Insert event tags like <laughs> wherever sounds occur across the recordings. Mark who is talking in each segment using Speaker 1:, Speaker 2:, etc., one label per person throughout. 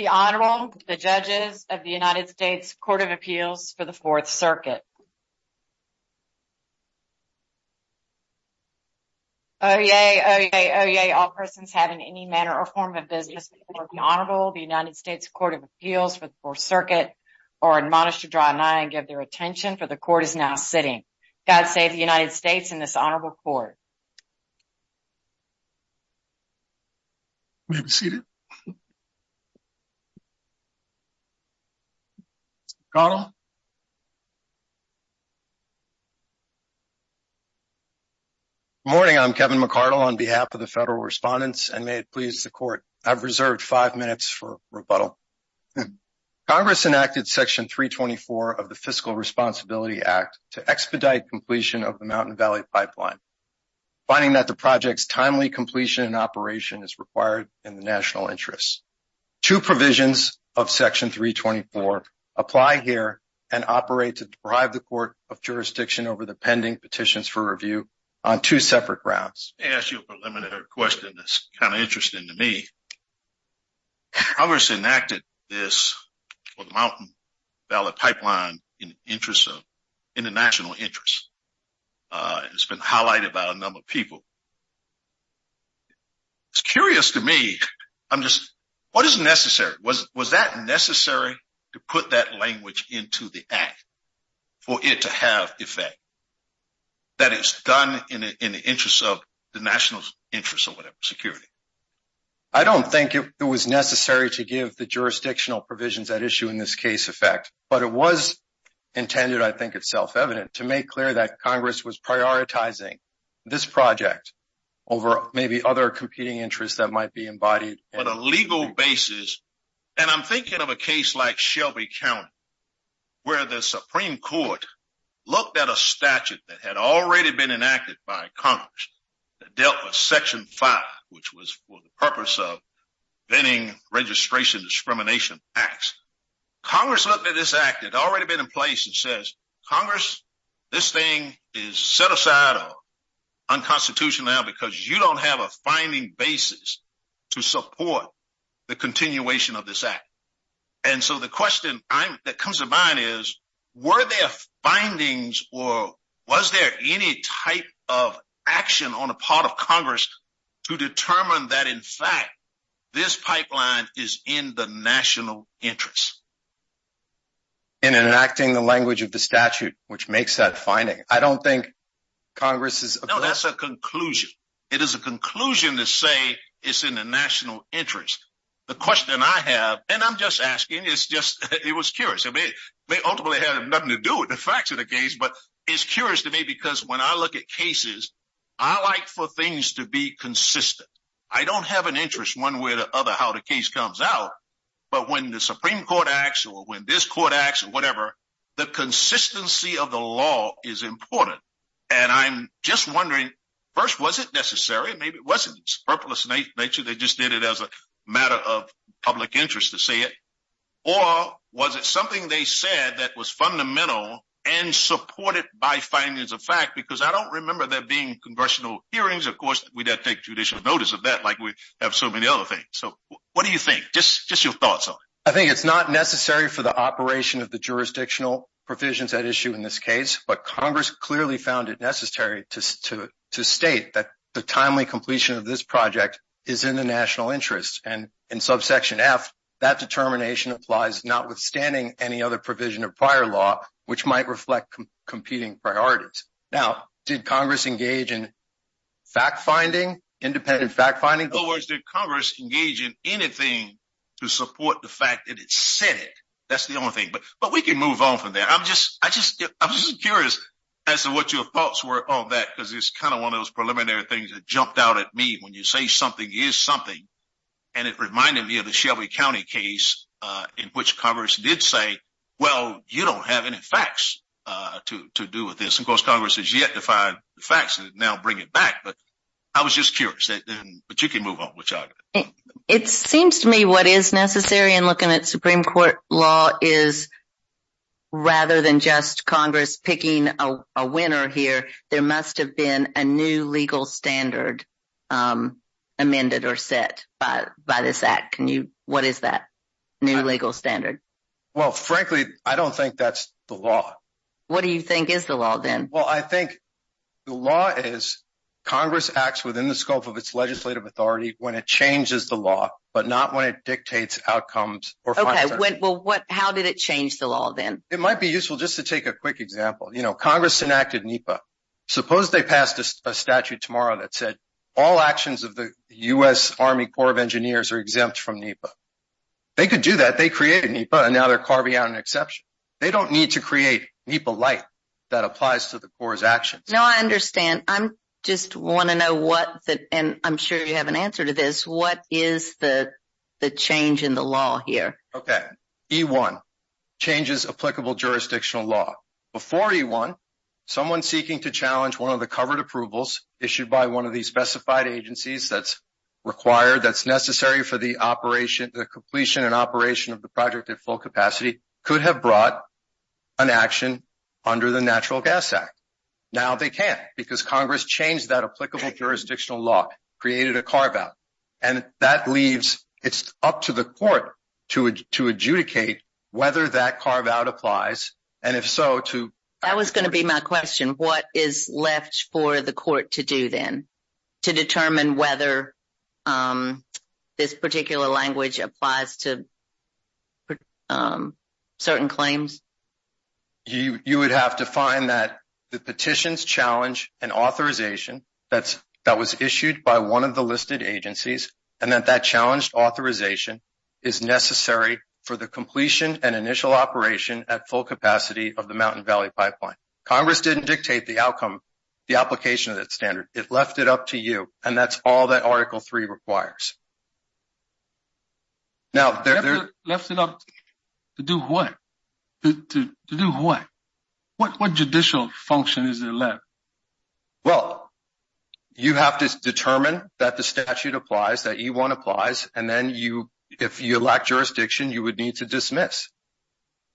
Speaker 1: The Honorable, the Judges of the United States Court of Appeals for the Fourth Circuit. Oyez, oyez, oyez, all persons having any manner or form of business before the Honorable, the United States Court of Appeals for the Fourth Circuit, are admonished to draw an eye and give their attention, for the Court is now sitting. God save the United States and this Honorable Court.
Speaker 2: May be seated.
Speaker 3: Good morning. I'm Kevin McArdle on behalf of the federal respondents and may it please the Court. I've reserved five minutes for rebuttal. Congress enacted Section 324 of the Fiscal Responsibility Act to expedite completion of the Mountain Valley Pipeline, finding that the project's timely completion and operation is required in the national interest. Two provisions of Section 324 apply here and operate to deprive the Court of jurisdiction over the pending petitions for review on two separate grounds.
Speaker 2: Let me ask you a preliminary question that's kind of interesting to me. Congress enacted this for the Mountain Valley Pipeline in the national interest. Uh it's been highlighted by a number of people. It's curious to me, I'm just, what is necessary? Was was that necessary to put that language into the Act for it to have effect? That it's done in the interest of the national interest or whatever, security?
Speaker 3: I don't think it was necessary to give the jurisdictional provisions at issue in this case effect, but it was intended, I think it's self-evident, to make clear that Congress was prioritizing this project over maybe other competing interests that might be embodied.
Speaker 2: On a legal basis, and I'm thinking of a case like Shelby County, where the Supreme Court looked at a statute that had already been enacted by Congress that dealt with Section 5, which was for the purpose of preventing registration discrimination acts. Congress looked at this act that had already been in place and says, Congress, this thing is set aside or unconstitutional now because you don't have a finding basis to support the continuation of this act. And so the question that comes to mind is, were there findings or was there any type of action on the part of Congress to determine that, in fact, this pipeline is in the national interest?
Speaker 3: In enacting the language of the statute, which makes that finding. I don't think Congress is...
Speaker 2: No, that's a conclusion. It is a conclusion to say it's in the national interest. The question I have, and I'm just asking, it's just, <laughs> it was curious. I It may ultimately have nothing to do with the facts of the case, but it's curious to me because when I look at cases, I like for things to be consistent. I don't have an interest one way or the other how the case comes out, but when the Supreme Court acts or when this court acts or whatever, the consistency of the law is important. And I'm just wondering, first, was it necessary? Maybe it wasn't. It's purposeless nature. They just did it as a matter of public interest to say it. Or was it something they said that was fundamental and supported by findings of fact? Because I don't remember there being congressional hearings. Of course, we'd have to take judicial notice of that like we have so many other things. So what do you think? Just just your thoughts on it.
Speaker 3: I think it's not necessary for the operation of the jurisdictional provisions at issue in this case, but Congress clearly found it necessary to to to state that the timely completion of this project is in the national interest. And in subsection F, that determination applies notwithstanding any other provision of prior law, which might reflect competing priorities. Now, did Congress engage in fact-finding, independent fact-finding?
Speaker 2: In other words, did Congress engage in anything to support the fact that it said it? That's the only thing. But but we can move on from there. I'm just I just I'm just curious as to what your thoughts were on that, because it's kind of one of those preliminary things that jumped out at me when you say something is something. And it reminded me of the Shelby County case uh, in which Congress did say, well, you don't have any facts uh to do with this. Of course, Congress has yet to find the facts and now bring it back. But I was just curious. But you can move on.
Speaker 4: It seems to me what is necessary in looking at Supreme Court law is rather than just Congress picking a winner here, there must have been a new legal standard um, amended or set by by this act. Can you what is that? new legal standard?
Speaker 3: Well, frankly, I don't think that's the law.
Speaker 4: What do you think is the law then?
Speaker 3: Well, I think the law is Congress acts within the scope of its legislative authority when it changes the law, but not when it dictates outcomes.
Speaker 4: Or Okay, well, how did it change the law then?
Speaker 3: It might be useful just to take a quick example. You know, Congress enacted NEPA. Suppose they passed a statute tomorrow that said all actions of the U.S. Army Corps of Engineers are exempt from NEPA. They could do that. They created NEPA, and now they're carving out an exception. They don't need to create NEPA light that applies to the Corps' actions.
Speaker 4: No, I understand. I just want to know what, the, and I'm sure you have an answer to this, what is the the change in the law here?
Speaker 3: Okay, E1 changes applicable jurisdictional law. Before E1, someone seeking to challenge one of the covered approvals issued by one of these specified agencies that's required, that's necessary for the operation, the completion and operation of the project at full capacity, could have brought an action under the Natural Gas Act. Now they can't because Congress changed that applicable jurisdictional law, created a carve-out, and that leaves, it's up to the court to adjudicate whether that carve-out applies, and if so, to...
Speaker 4: That was going to be my question. What is left for the court to do then to determine whether um this particular language applies to um certain claims?
Speaker 3: You you would have to find that the petitions challenge an authorization that was issued by one of the listed agencies, and that that challenged authorization is necessary for the completion and initial operation at full capacity of the Mountain Valley Pipeline. Congress didn't dictate the outcome, the application of that standard. It left it up to you, and that's all that Article 3 requires.
Speaker 5: Left it up to do what? To do what? What judicial function is there left?
Speaker 3: Well, you have to determine that the statute applies, that E1 applies, and then you if you lack jurisdiction, you would need to dismiss,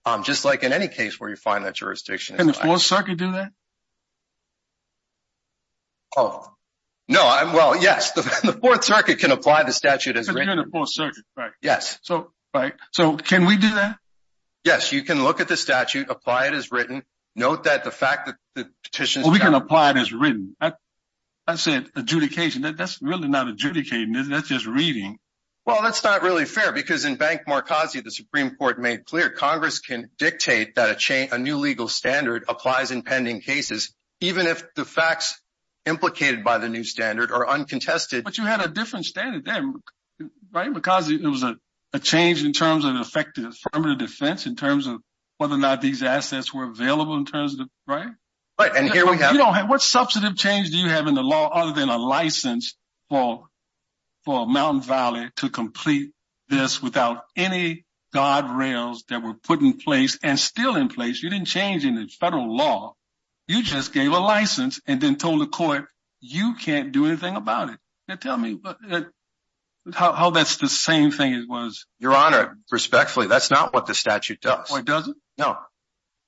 Speaker 3: um, just like in any case where you find that jurisdiction.
Speaker 5: Can the Fourth Circuit do that?
Speaker 3: Oh, no. Well, yes, the Fourth Circuit can apply the statute as written.
Speaker 5: You're in the Fourth Circuit, right?
Speaker 3: Yes.
Speaker 5: So, right. So, can we do that?
Speaker 3: Yes, you can look at the statute, apply it as written, note that the fact that the petitions...
Speaker 5: Well, we can apply it as written. I said adjudication. That's really not adjudicating. That's just reading.
Speaker 3: Well, that's not really fair, because in Bank Markazi, the Supreme Court made clear Congress can dictate that a new legal standard applies in pending cases, even if the facts implicated by the new standard are uncontested.
Speaker 5: But you had a different standard there, right? Because it was a change in terms of effective affirmative defense, in terms of whether or not these assets were available in terms of... Right?
Speaker 3: Right, and here we have...
Speaker 5: What substantive change do you have in the law other than a license for for Mountain Valley to complete this without any guardrails that were put in place and still in place? You didn't change any federal law. You just gave a license and then told the court, you can't do anything about it. Now, tell me uh, how that's the same thing it was.
Speaker 3: Your Honor, respectfully, that's not what the statute does.
Speaker 5: Oh, it doesn't?
Speaker 3: No.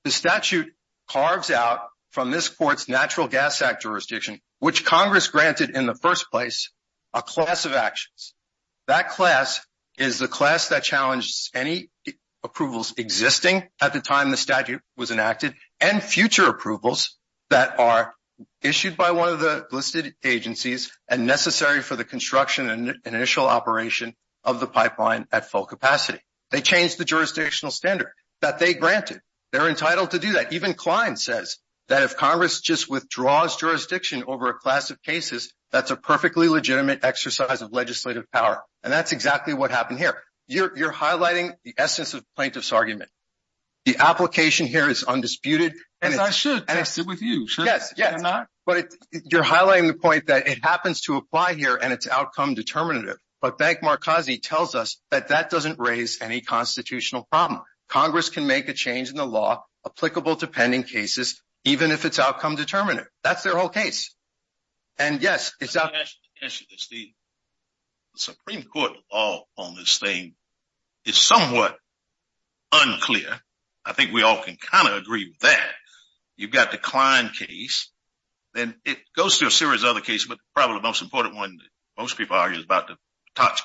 Speaker 3: The statute carves out from this court's Natural Gas Act jurisdiction, which Congress granted in the first place, a class of actions. That class is the class that challenges any approvals existing at the time the statute was enacted and future approvals that are issued by one of the listed agencies and necessary for the construction and initial operation of the pipeline at full capacity. They changed the jurisdictional standard that they granted. They're entitled to do that. Even Klein says that if Congress just withdraws jurisdiction over a class of cases, that's a perfectly legitimate exercise of legislative power. And that's exactly what happened here. You're highlighting the essence of plaintiff's argument. The application here is undisputed.
Speaker 5: As I should test it with you.
Speaker 3: Yes, yes. But you're highlighting the point that it happens to apply here and it's outcome determinative. But Bank Markazi tells us that that doesn't raise any constitutional problem. Congress can make a change in the law applicable to pending cases, even if it's outcome determinative. That's their whole case. And yes, it's out.
Speaker 2: The Supreme Court law on this thing is somewhat unclear. I think we all can kind of agree with that. You've got the Klein case. Then it goes through a series of other cases, but probably the most important one most people argue is about the Tox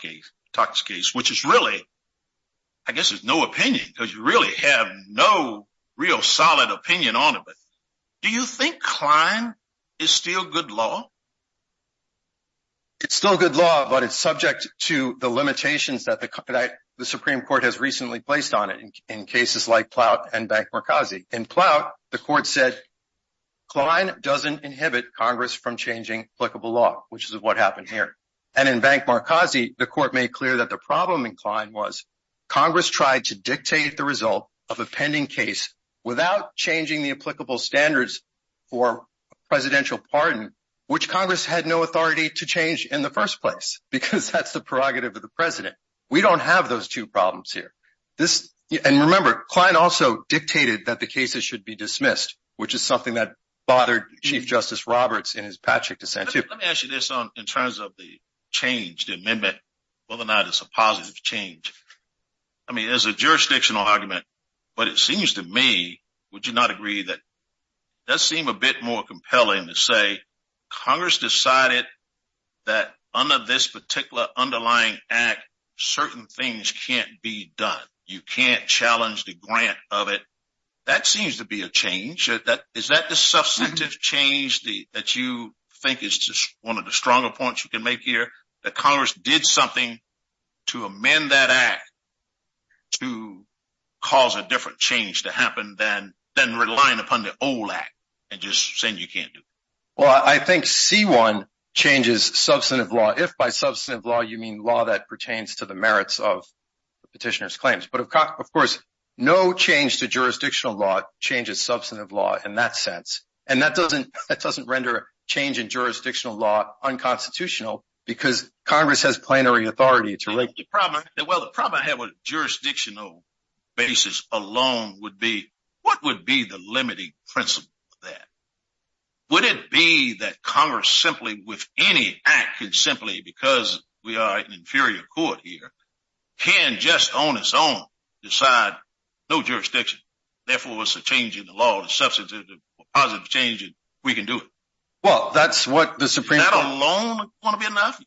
Speaker 2: case, which is really I guess there's no opinion because you really have no real solid opinion on it. But do you think Klein is still good law?
Speaker 3: It's still good law, but it's subject to the limitations that the Supreme Court has recently placed on it in cases like Plaut and Bank Markazi. In Plaut, the court said Klein doesn't inhibit Congress from changing applicable law, which is what happened here. And in Bank Markazi, the court made clear that the problem in Klein was Congress tried to dictate the result of a pending case without changing the applicable standards for presidential pardon, which Congress had no authority to change in the first place, <laughs> because that's the prerogative of the president. We don't have those two problems here. This, and remember, Klein also dictated that the cases should be dismissed, which is something that bothered Chief Justice Roberts in his Patchak dissent, too.
Speaker 2: Let me ask you this in terms of the change, the amendment, whether or not it's a positive change. I mean, there's a jurisdictional argument, but it seems to me, would you not agree that does seem a bit more compelling to say Congress decided that under this particular underlying act, certain things can't be done. You can't challenge the grant of it. That seems to be a change. Is that the substantive <clears throat> change that you think is just one of the stronger points you can make here, that Congress did something to amend that act to cause a different change to happen than relying upon the old act and just saying you can't do it?
Speaker 3: Well, I think C-1 changes substantive law, if by substantive law you mean law that pertains to the merits of the petitioner's claims. But, of course, no change to jurisdictional law changes substantive law in that sense. And that doesn't that doesn't render change in jurisdictional law unconstitutional because Congress has plenary authority to regulate.
Speaker 2: The problem, Well, the problem I have with jurisdictional basis alone would be, what would be the limiting principle of that? Would it be that Congress simply, with any act, can simply, because we are an inferior court here, can just on its own decide no jurisdiction? Therefore, it's a change in the law, a substantive, positive change, and we can do it.
Speaker 3: Well, that's what the Supreme Court...
Speaker 2: Is that alone going to be enough?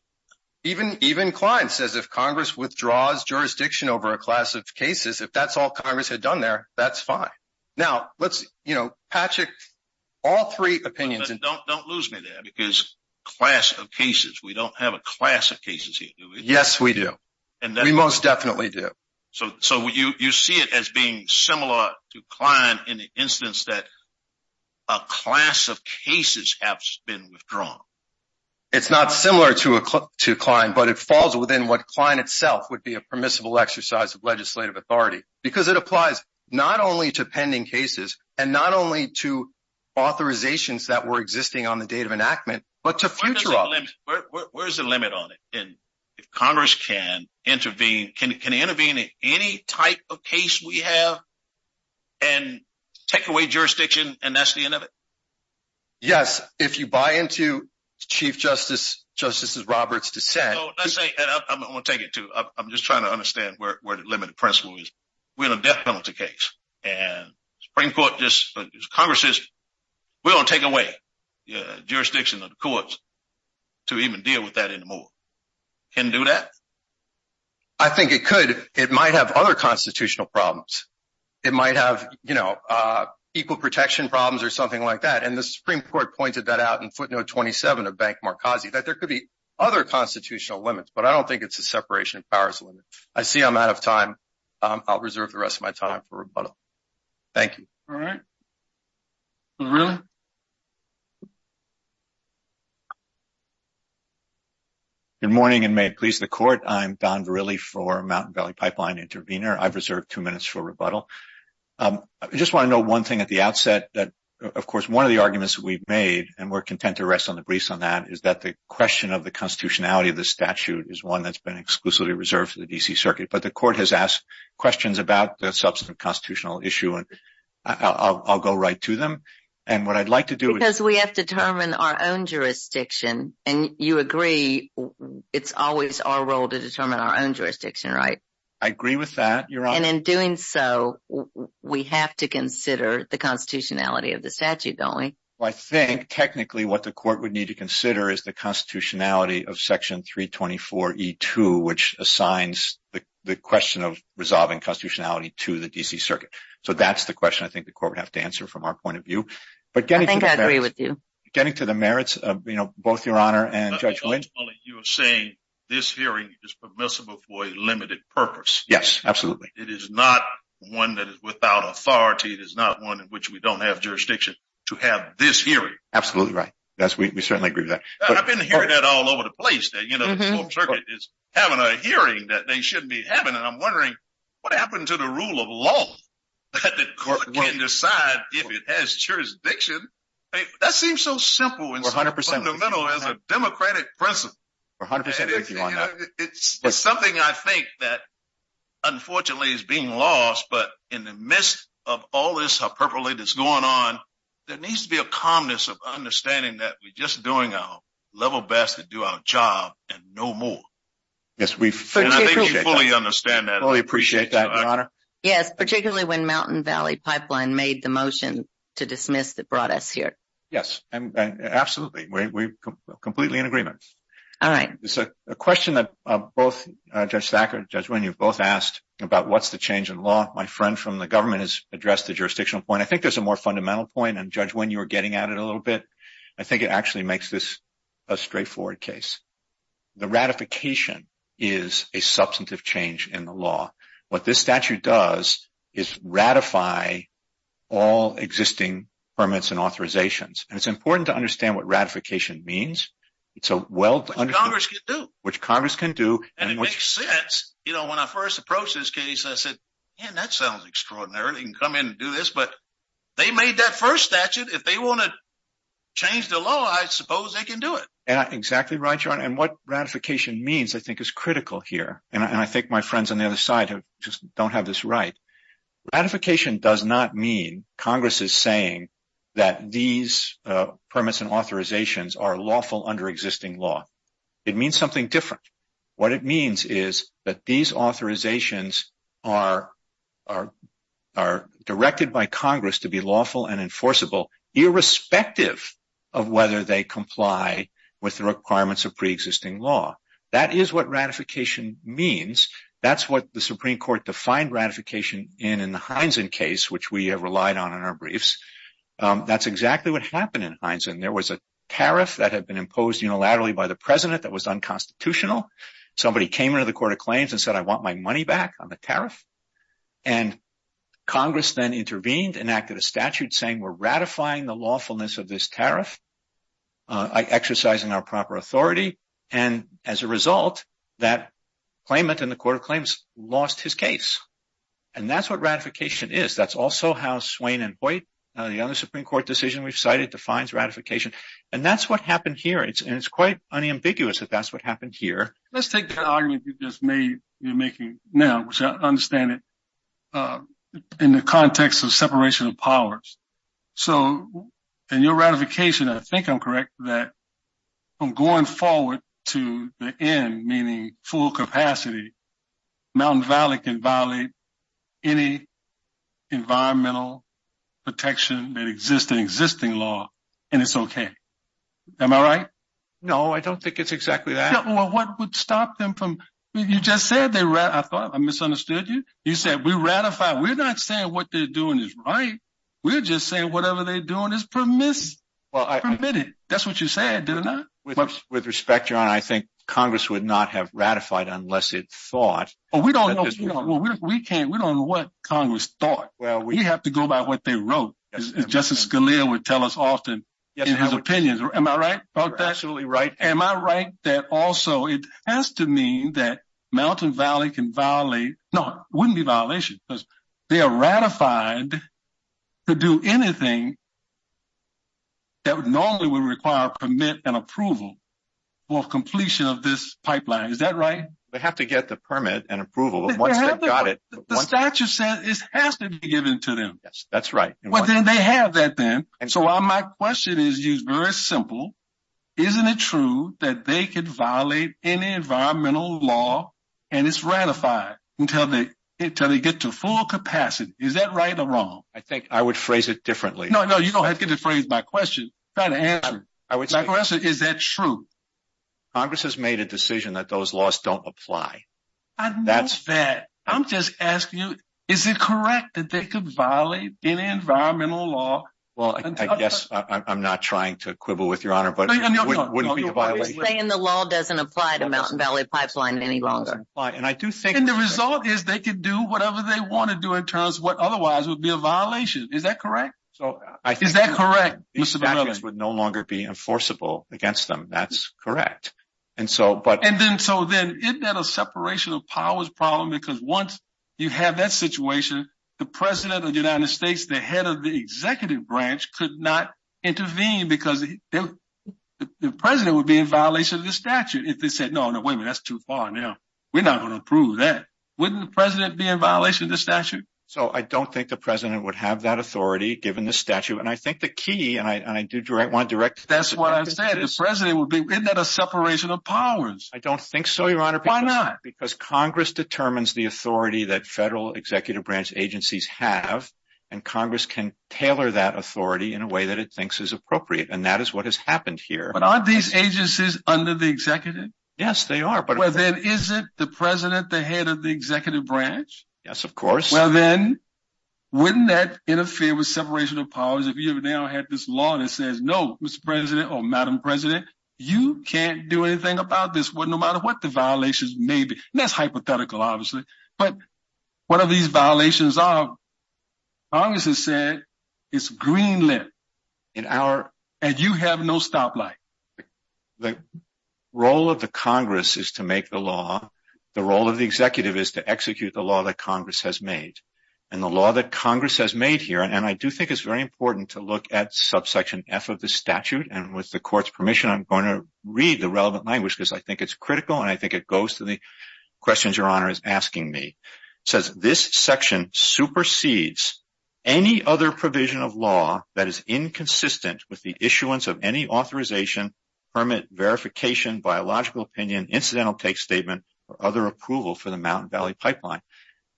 Speaker 3: Even even Klein says if Congress withdraws jurisdiction over a class of cases, if that's all Congress had done there, that's fine. Now, let's, you know, Patchak, all three opinions...
Speaker 2: And don't don't lose me there because class of cases, we don't have a class of cases here, do we?
Speaker 3: Yes, we do. We most definitely do.
Speaker 2: So you see it as being similar to Klein in the instance that a class of cases have been withdrawn.
Speaker 3: It's not similar to a clo to Klein, but it falls within what Klein itself would be a permissible exercise of legislative authority because it applies not only to pending cases and not only to authorizations that were existing on the date of enactment, but to future...
Speaker 2: Where's the limit on it? And if Congress can intervene, can intervene in any type of case we have and take away jurisdiction and that's the end of it?
Speaker 3: Yes, if you buy into Chief Justice Justices Roberts' dissent...
Speaker 2: So let's say, and I'm going to take it too, I'm just trying to understand where the limited principle is. We're in a death penalty case and Supreme Court just, uh, Congress says, we're going to take away uh, jurisdiction of the courts to even deal with that anymore. Can it do that?
Speaker 3: I think it could. It might have other constitutional problems. It might have, you know, uh, equal protection problems or something like that. And the Supreme Court pointed that out in footnote 27 of Bank Markazi, that there could be other constitutional limits, but I don't think it's a separation of powers limit. I see I'm out of time. Um, I'll reserve the rest of my time for rebuttal. Thank you.
Speaker 5: All right. Really?
Speaker 6: Good morning and may it please the court. I'm Don Verrilli for Mountain Valley Pipeline Intervenor. I've reserved two minutes for rebuttal. Um, I just want to note one thing at the outset that, of course, one of the arguments that we've made, and we're content to rest on the briefs on that, is that the question of the constitutionality of the statute is one that's been exclusively reserved for the D.C. Circuit. But the court has asked questions about the substantive constitutional issue, and I'll go right to them. And what I'd like to do is...
Speaker 4: Because we have to determine our own jurisdiction, and you agree it's always our role to determine our own jurisdiction, right?
Speaker 6: I agree with that, Your Honor.
Speaker 4: And in doing so, we have to consider the constitutionality of the statute, don't we?
Speaker 6: Well, I think technically what the court would need to consider is the constitutionality of Section 324E2, which assigns the question of resolving constitutionality to the D.C. Circuit. So that's the question I think the court would have to answer from our point of view.
Speaker 4: I think I agree with you.
Speaker 6: Getting to the merits of both Your Honor and Judge Wynn.
Speaker 2: You are saying this hearing is permissible for a limited purpose.
Speaker 6: Yes, absolutely.
Speaker 2: It is not one that is without authority. It is not one in which we don't have jurisdiction to have this hearing.
Speaker 6: Absolutely right. That's we certainly agree with that.
Speaker 2: I've been hearing that all over the place. That you know, the mm-hmm. Fourth Circuit is having a hearing that they shouldn't be having. And I'm wondering what happened to the rule of law that the court can decide if it has jurisdiction. That seems so simple and fundamental as a democratic principle.
Speaker 6: We're 100% with you on that.
Speaker 2: It's something I think that unfortunately is being lost. But in the midst of all this hyperbole that's going on, there needs to be a calmness of understanding that we're just doing our level best to do our job and no more.
Speaker 6: Yes, we
Speaker 2: fully understand that.
Speaker 6: Fully appreciate that, Your Honor.
Speaker 4: Yes, particularly when Mountain Valley Pipeline made the motion to dismiss that brought us here.
Speaker 6: Yes, And absolutely. We're completely in agreement.
Speaker 4: All right.
Speaker 6: It's a question that uh, both uh, Judge Thacker and Judge Wynn, you've both asked about what's the change in law. My friend from the government has addressed the jurisdictional point. I think there's a more fundamental. And Judge Wynn, you were getting at it a little bit. I think it actually makes this a straightforward case. The ratification is a substantive change in the law. What this statute does is ratify all existing permits and authorizations. And it's important to understand what ratification means. It's a well-understood...
Speaker 2: Which Congress can do.
Speaker 6: Which Congress can do.
Speaker 2: And it makes sense. You know, when I first approached this case, I said, man, that sounds extraordinary. They can come in and do this. But they made that first statute. If they want to change the law, I suppose they can do it.
Speaker 6: Exactly right, Your Honor. And what ratification means, I think, is critical here. And I think my friends on the other side just don't have this right. Ratification does not mean Congress is saying that these uh, permits and authorizations are lawful under existing law. It means something different. What it means is that these authorizations are are directed by Congress to be lawful and enforceable, irrespective of whether they comply with the requirements of pre-existing law. That is what ratification means. That's what the Supreme Court defined ratification in in the Heinszen case, which we have relied on in our briefs. Um, that's exactly what happened in Heinszen. There was a tariff that had been imposed unilaterally by the president that was unconstitutional. Somebody came into the Court of Claims and said, I want my money back on the tariff. And Congress then intervened, enacted a statute saying we're ratifying the lawfulness of this tariff, uh, exercising our proper authority. And as a result, that claimant in the Court of Claims lost his case. And that's what ratification is. That's also how Swayne and Hoyt, Uh, the other Supreme Court decision we've cited, defines ratification. And that's what happened here. It's and it's quite unambiguous that that's what happened here.
Speaker 5: Let's take the argument you just made, you're making now, which I understand it uh, in the context of separation of powers. So in your ratification, I think I'm correct that from going forward to the end, meaning full capacity, Mountain Valley can violate any environmental protection that exists in existing law, and it's okay. Am I right?
Speaker 6: No, I don't think it's exactly that.
Speaker 5: Well, what would stop them from, you just said they, rat, I thought I misunderstood you. You said we ratify. We're not saying what they're doing is right. We're just saying whatever they're doing is permiss, Well, permitted. That's what you said, did it not?
Speaker 6: With respect, Your Honor, I think Congress would not have ratified unless it thought.
Speaker 5: We don't know. Well we can't, we don't know what Congress thought. Well, we have to go by what they wrote. As Justice Scalia would tell us often in his opinions. Am I right about that?
Speaker 6: Absolutely right.
Speaker 5: Am I right that also it has to mean that Mountain Valley can violate, no, it wouldn't be violation because they are ratified to do anything that normally would require permit and approval for completion of this pipeline. Is that right?
Speaker 6: They have to get the permit and approval, but once they've got it.
Speaker 5: The statute says it has to be given to them.
Speaker 6: Yes, that's right.
Speaker 5: Well, then they have that then. So my question is used very simple. Isn't it true that they could violate any environmental law and it's ratified until they until they get to full capacity? Is that right or wrong?
Speaker 6: I think I would phrase it differently.
Speaker 5: No, no, you don't have to get to phrase my question. Try to answer. My question is that true?
Speaker 6: Congress has made a decision that those laws don't apply.
Speaker 5: I know that. I'm just asking you, is it correct that they could violate any environmental law?
Speaker 6: Well, I guess I'm not trying to quibble with your honor, but it wouldn't be a violation.
Speaker 4: You're saying the law doesn't apply to Mountain Valley Pipeline any longer.
Speaker 6: And I do think-
Speaker 5: And the result is they could do whatever they want to do in terms of what otherwise would be a violation. Is that correct? So, is that correct, Mr. Verrilli?
Speaker 6: These statutes would no longer be enforceable against them. That's correct. And so, but-
Speaker 5: And then, so then, isn't that a separation of powers problem? Because once you have that situation, the president of the United States, the head of the executive branch could not intervene because the president would be in violation of the statute if they said, no, no, wait a minute, that's too far now. We're not going to approve that. Wouldn't the president be in violation of the statute?
Speaker 6: So I don't think the president would have that authority given the statute. And I think the key, and I do want to direct-
Speaker 5: That's what I said. The president would be, isn't that a separation of powers?
Speaker 6: I don't think so, your honor.
Speaker 5: Why not?
Speaker 6: Because Congress determines the authority that federal executive branch agencies have, and Congress can tailor that authority in a way that it thinks is appropriate. And that is what has happened here.
Speaker 5: But aren't these agencies under the executive?
Speaker 6: Yes, they are. But-
Speaker 5: Well, then isn't the president the head of the executive branch?
Speaker 6: Yes, of course.
Speaker 5: Well, then wouldn't that interfere with separation of powers if you have now had this law that says, no, Mr. President or Madam President, you can't do anything about this, no matter what the violations may be. And that's hypothetical, obviously. But whatever these violations are, Congress has said it's green lit.
Speaker 6: In our-
Speaker 5: And you have no stoplight.
Speaker 6: The role of the Congress is to make the law. The role of the executive is to execute the law that Congress has made. And the law that Congress has made here, and I do think it's very important to look at subsection F of the statute. And with the court's permission, I'm going to read the relevant language because I think it's critical. And I think it goes to the questions your honor is asking me. It says, this section supersedes any other provision of law that is inconsistent with the issuance of any authorization, permit, verification, biological opinion, incidental take statement, or other approval for the Mountain Valley Pipeline.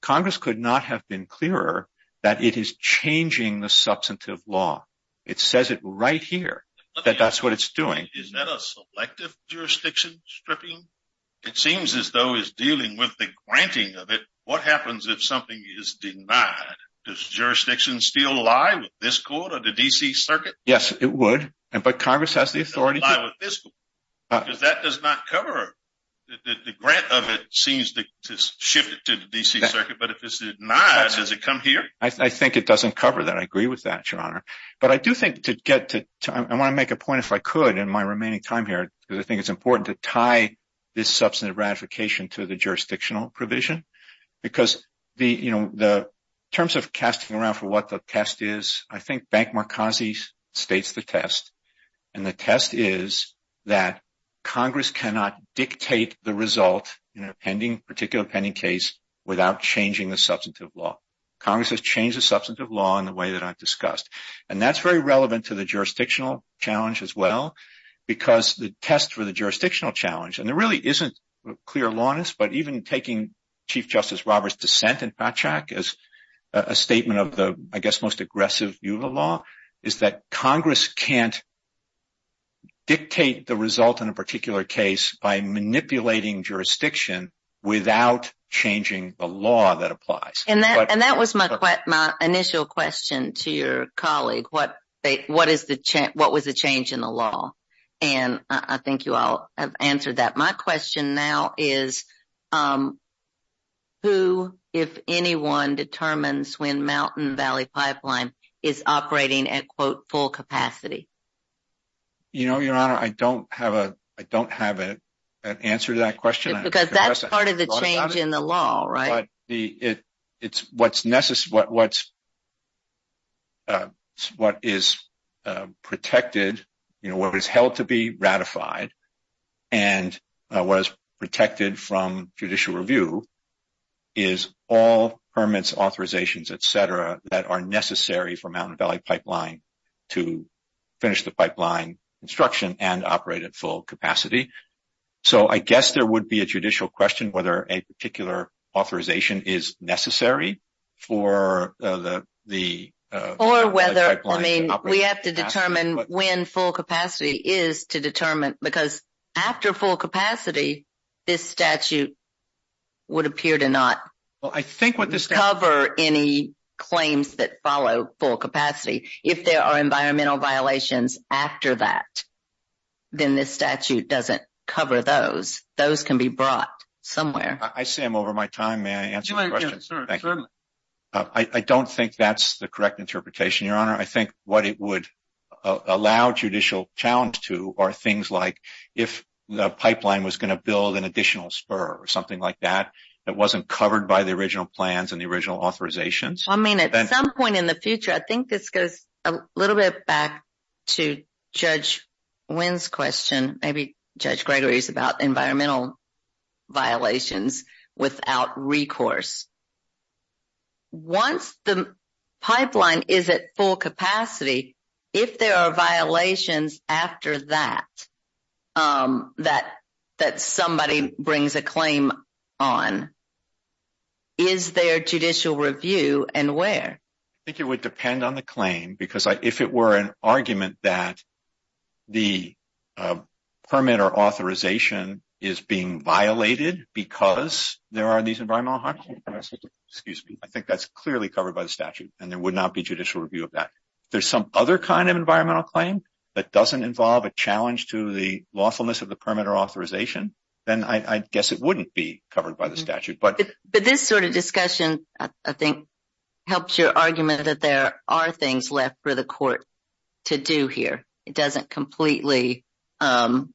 Speaker 6: Congress could not have been clearer that it is changing the substantive law. It says it right here that that's what it's doing.
Speaker 2: Is that a selective jurisdiction stripping? It seems as though it's dealing with the granting of it. What happens if something is denied? Does jurisdiction still lie with this court or the DC circuit?
Speaker 6: Yes, it would. But Congress has the authority- to
Speaker 2: Lie with this court. Uh, because that does not cover, the grant of it seems to shift it to the DC circuit. But if it's denied, does it come here?
Speaker 6: I think it doesn't cover that. I agree with that, your honor. But I do think to get to, I want to make a point if I could in my remaining time here, because I think it's important to tie this substantive ratification to the jurisdictional provision. Because the you know, the terms of casting around for what the test is, I think Bank Markazi states the test. And the test is that Congress cannot dictate the result in a pending, particular pending case without changing the substantive law. Congress has changed the substantive law in the way that I've discussed. And that's very relevant to the jurisdictional challenge as well. Because the test for the jurisdictional challenge, and there really isn't clear lawness, but even taking Chief Justice Roberts' dissent in Patchak as a statement of the, I guess, most aggressive view of the law, is that Congress can't dictate the result in a particular case by manipulating jurisdiction without changing the law that applies.
Speaker 4: And that was my initial question to your colleague. What was the change in the law? And I think you all have answered that. My question now is, um, who, if anyone, determines when Mountain Valley Pipeline is operating at, quote, full capacity?
Speaker 6: You know, Your Honor, I don't have a I don't have an answer to that question.
Speaker 4: Because that's part of the change in the law, right?
Speaker 6: But it's what's necessary, what, what's uh, what is uh, protected, you know, what is held to be ratified, and uh, what is protected from judicial review is all permits, authorizations, et cetera, that are necessary for Mountain Valley Pipeline to finish the pipeline construction and operate at full capacity. So I guess there would be a judicial question whether a particular authorization is necessary for uh, the the uh,
Speaker 4: Or whether, I mean, we have to determine when full capacity is to determine, because after full capacity, this statute would appear to not cover any claims that follow full capacity. If there are environmental violations after that, then this statute doesn't cover those. Those can be brought somewhere.
Speaker 6: I see I'm over my time. May I answer the question?
Speaker 5: Yes, certainly.
Speaker 6: Uh, I don't think that's the correct interpretation, Your Honor. I think what it would uh, allow judicial challenge to are things like if the pipeline was going to build an additional spur or something like that that wasn't covered by the original plans and the original authorizations.
Speaker 4: I mean, at some point in the future, I think this goes a little bit back to Judge Wynn's question, maybe Judge Gregory's about environmental violations without recourse. Once the pipeline is at full capacity, if there are violations after that, um, that somebody brings a claim on, is there judicial review and where?
Speaker 6: I think it would depend on the claim because if it were an argument that the uh, permit or authorization is being violated because there are these environmental harms, excuse me, I think that's clearly covered by the statute and there would not be judicial review of that. If there's some other kind of environmental claim that doesn't involve a challenge to the lawfulness of the permit or authorization, then I guess it wouldn't be covered by the mm-hmm. statute.
Speaker 4: But but this sort of discussion, I think, helps your argument that there are things left for the court to do here. It doesn't completely um,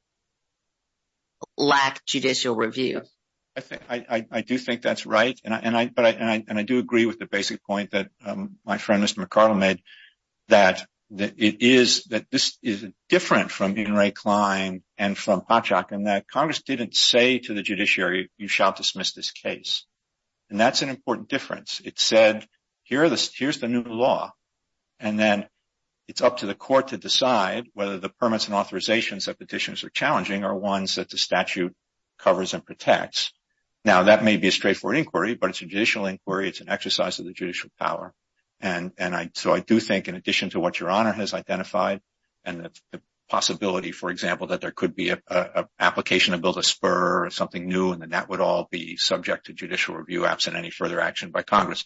Speaker 4: lack judicial review.
Speaker 6: I do think that's right. And but I and I do agree with the basic point that um, my friend, Mr. McArdle, made that this is different from In re Klein and from Patchak and that Congress didn't say to the judiciary, you shall dismiss this case. And that's an important difference. It said, here's the new law. And then it's up to the court to decide whether the permits and authorizations that petitions are challenging are ones that the statute covers and protects. Now, that may be a straightforward inquiry, but it's a judicial inquiry. It's an exercise of the judicial power. And so I do think in addition to what Your Honor has identified and the possibility, for example, that there could be an application to build a spur or something new and then that would all be subject to judicial review absent any further action by Congress,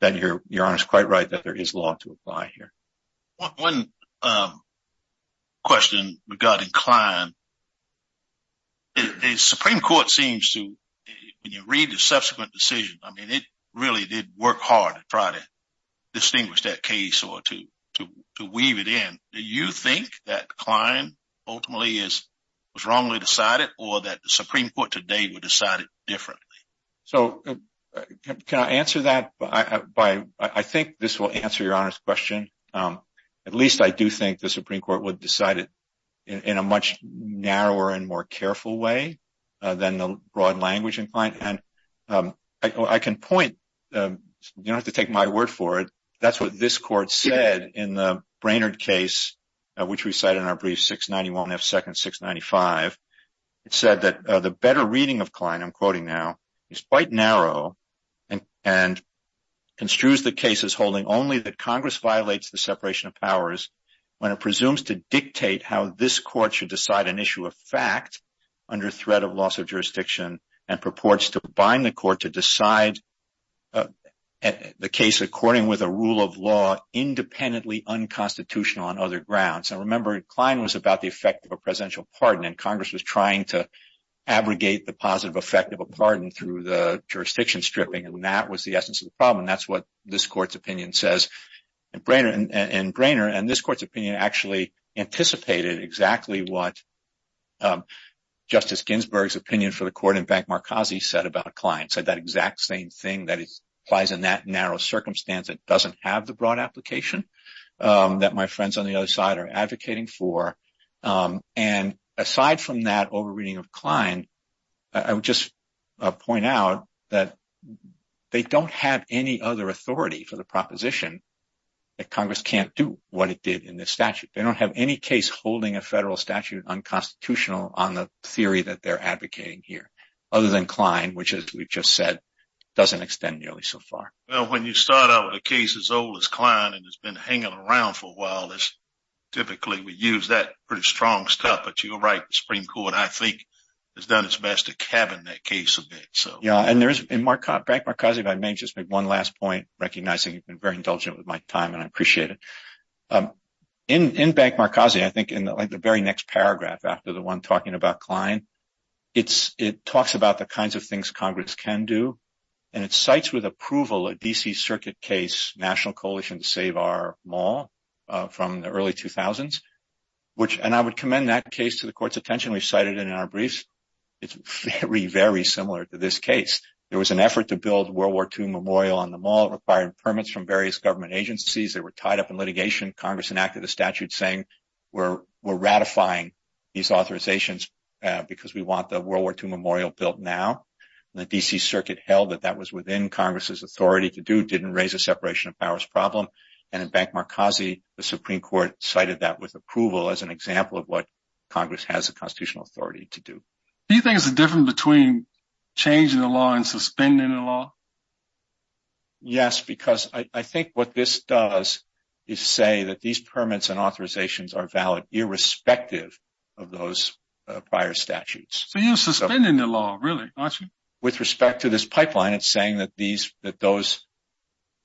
Speaker 6: then Your Honor is quite right that there is law to apply here.
Speaker 2: One um, question regarding Klein. The Supreme Court seems to, when you read the subsequent decision, I mean, it really did work hard to try to distinguish that case or to to weave it in. Do you think that Klein ultimately is was wrongly decided or that the Supreme Court today would decide it differently?
Speaker 6: So uh, can I answer that? By I think this will answer Your Honor's question. Um, at least I do think the Supreme Court would decide it in a much narrower and more careful way uh, than the broad language in Klein. And um, I can point, um, you don't have to take my word for it. That's what this court said in the Brainerd case, uh, which we cited in our brief 691 F. 2nd 695. It said that uh, the better reading of Klein, I'm quoting now, is quite narrow and construes the case as holding only that Congress violates the separation of powers when it presumes to dictate how this court should decide an issue of fact under threat of loss of jurisdiction and purports to bind the court to decide uh, the case according with a rule of law independently unconstitutional on other grounds. And remember, Klein was about the effect of a presidential pardon and Congress was trying to abrogate the positive effect of a pardon through the jurisdiction stripping. And that was the essence of the problem. And that's what this court's opinion says in Brainerd. And and Brainer and this court's opinion actually anticipated exactly what um, Justice Ginsburg's opinion for the court in Bank Markazi said about Klein. Said that exact same thing that applies in that narrow circumstance. It doesn't have the broad application um, that my friends on the other side are advocating for. Um, and aside from that over reading of Klein, I would just uh, point out that they don't have any other authority for the proposition that Congress can't do what it did in this statute. They don't have any case holding a federal statute unconstitutional on the theory that they're advocating here, other than Klein, which as we've just said, doesn't extend nearly so far.
Speaker 2: Well, when you start out with a case as old as Klein and it's been hanging around for a while, typically we use that pretty strong stuff. But you're right, the Supreme Court, I think, has done its best to cabin that case a bit.
Speaker 6: So Yeah, and there's in Bank Markazi, if I may just make one last point, recognizing you've been very indulgent with my time, and I appreciate it. Um, in in Bank Markazi, I think in like the very next paragraph after the one talking about Klein, it's it talks about the kinds of things Congress can do, and it cites with approval a D.C. Circuit case, National Coalition to Save Our Mall, uh, from the early 2000s, which, and I would commend that case to the court's attention. We've cited it in our briefs. It's very, very similar to this case. There was an effort to build World War II Memorial on the mall. It required permits from various government agencies. They were tied up in litigation. Congress enacted a statute saying we're ratifying these authorizations uh, because we want the World War II Memorial built now. The D.C. Circuit held that that was within Congress's authority to do, didn't raise a separation of powers problem, and in Bank Markazi, the Supreme Court cited that with approval as an example of what Congress has the constitutional authority to do.
Speaker 5: Do you think there's a difference between changing the law and suspending the law?
Speaker 6: Yes, because I think what this does is say that these permits and authorizations are valid irrespective of those uh, prior statutes.
Speaker 5: So you're suspending the law, really, aren't you?
Speaker 6: With respect to this pipeline, it's saying that those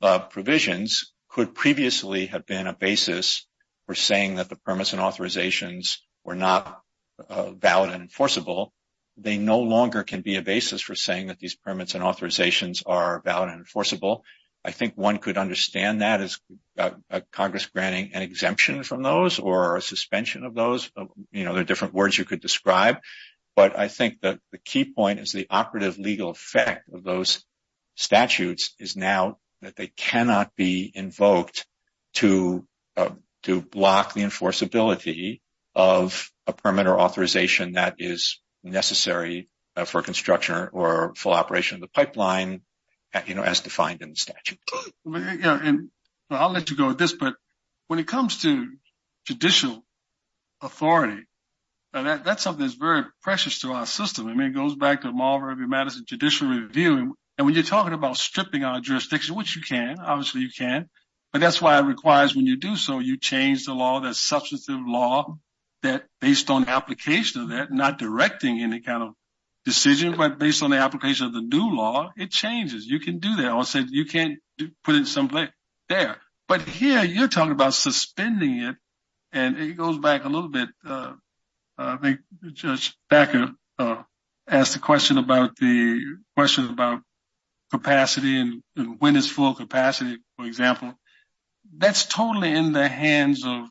Speaker 6: uh, provisions could previously have been a basis for saying that the permits and authorizations were not uh, valid and enforceable. They no longer can be a basis for saying that these permits and authorizations are valid and enforceable. I think one could understand that as uh, Congress granting an exemption from those or a suspension of those. You know, there are different words you could describe, but I think that the key point is the operative legal effect of those statutes is now that they cannot be invoked to uh to block the enforceability of a permit or authorization that is necessary for construction or full operation of the pipeline you know, as defined in the statute.
Speaker 5: I'll let you go with this, but when it comes to judicial authority, that's something that's very precious to our system. I mean, it goes back to Marbury v. Madison judicial review, and when you're talking about stripping our jurisdiction, which you can, obviously you can, but that's why it requires when you do so, you change the law, that substantive law, that based on application of that, not directing any kind of decision, but based on the application of the new law, it changes. You can do that. I said you can't put it someplace there, but here you're talking about suspending it, and it goes back a little bit. Uh, Uh, I think Judge Thacker uh, asked a question about the question about capacity and when is full capacity, for example. That's totally in the hands of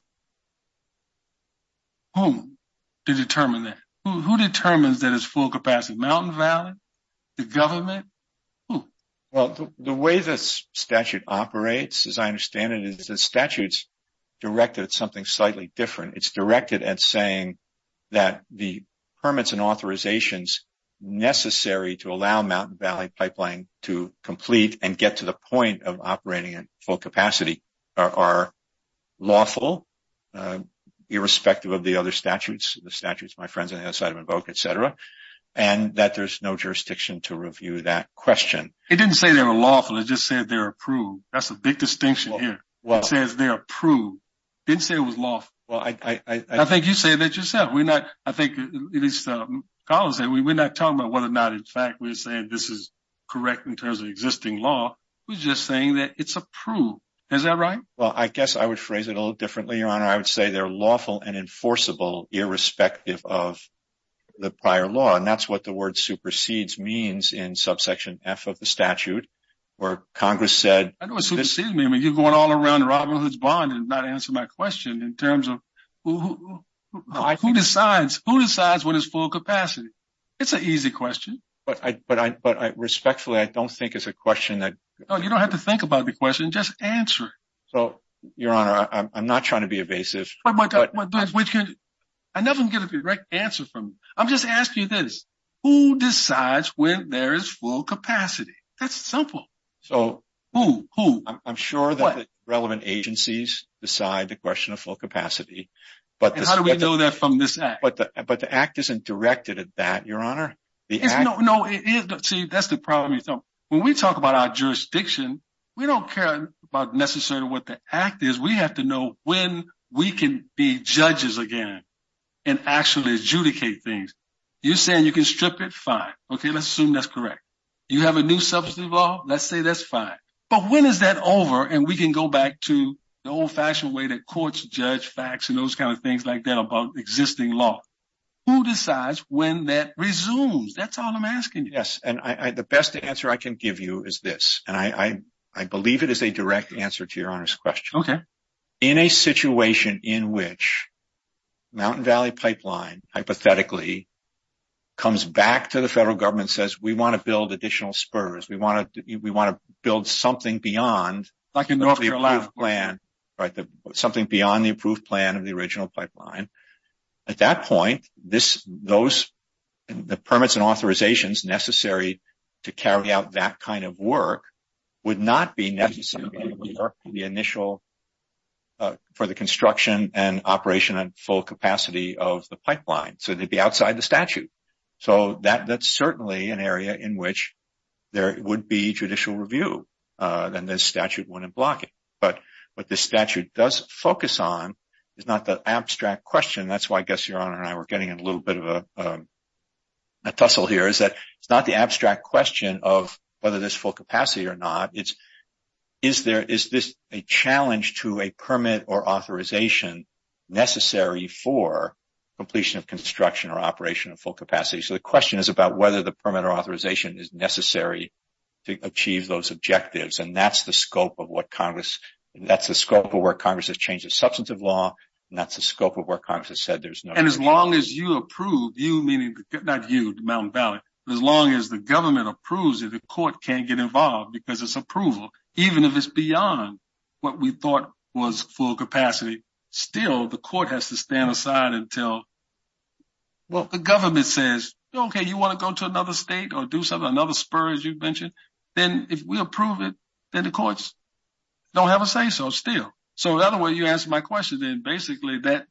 Speaker 5: whom to determine that? Who determines that it's full capacity? Mountain Valley? The government? Who?
Speaker 6: Well, the way this statute operates, as I understand it, is the statute's directed at something slightly different. It's directed at saying that the permits and authorizations necessary to allow Mountain Valley Pipeline to complete and get to the point of operating at full capacity are lawful, uh, irrespective of the other statutes, the statutes my friends on the other side have invoked, et cetera, and that there's no jurisdiction to review that question.
Speaker 5: It didn't say they were lawful. It just said they're approved. That's a big distinction here. It says they're approved. It didn't say it was lawful. I I I I think you said that yourself. We're not, I think at least uh, Carlos said we're not talking about whether or not, in fact, we're saying this is correct in terms of existing law. We're just saying that it's approved. Is that right?
Speaker 6: Well, I guess I would phrase it a little differently, Your Honor. I would say they're lawful and enforceable irrespective of the prior law, and that's what the word supersedes means in subsection F of the statute, where Congress said...
Speaker 5: I know what supersedes means. I mean, you're going all around Robin Hood's bond and not answering my question in terms of who decides when it's full capacity. It's an easy question.
Speaker 6: But I but I but respectfully, I don't think it's a question that...
Speaker 5: No, you don't have to think about the question. Just answer it.
Speaker 6: So, Your Honor, I'm not trying to be evasive.
Speaker 5: I never get a direct answer from you. I'm just asking you this. Who decides when there is full capacity? That's simple.
Speaker 6: So...
Speaker 5: Who? Who?
Speaker 6: I'm sure that the relevant agencies decide the question of full capacity.
Speaker 5: And how do we know that from this act?
Speaker 6: But the but the act isn't directed at that, Your Honor.
Speaker 5: No, see, that's the problem. When we talk about our jurisdiction, we don't care about necessarily what the act is. We have to know when we can be judges again and actually adjudicate things. You're saying you can strip it? Fine. Okay, let's assume that's correct. You have a new substantive law? Let's say that's fine. But when is that over and we can go back to the old-fashioned way that courts judge facts and those kind of things like that about existing law? Who decides when that resumes? That's all I'm asking you.
Speaker 6: Yes, and the best answer I can give you is this, and I I believe it is a direct answer to your Honor's question.
Speaker 5: Okay.
Speaker 6: In a situation in which Mountain Valley Pipeline, hypothetically, comes back to the federal government and says, we want to build additional spurs, we want to we want to build something beyond the approved plan, Right. something beyond the approved plan of the original pipeline, at that point, this those the permits and authorizations necessary to carry out that kind of work would not be necessary for the initial uh, for the construction and operation and full capacity of the pipeline. So they'd be outside the statute. So that's certainly an area in which there would be judicial review, and the statute wouldn't block it. But what the statute does focus on is not the abstract question. That's why I guess your Honor and I were getting a little bit of a um a tussle here, is that it's not the abstract question of whether there's full capacity or not. It's, is there is this a challenge to a permit or authorization necessary for completion of construction or operation of full capacity? So the question is about whether the permit or authorization is necessary to achieve those objectives, and that's the scope of what Congress, that's the scope of where Congress has changed the substantive law, and that's the scope of where Congress has said there's no...
Speaker 5: And as long as you approve, you meaning, not you, Mountain Valley, as long as the government approves it, the court can't get involved because it's approval, even if it's beyond what we thought was full capacity. Still, the court has to stand aside until, well, the government says, okay, you want to go to another state or do something, another spur, as you mentioned, then if we approve it, then the courts don't have a say-so still. So the other way you answer my question, then basically that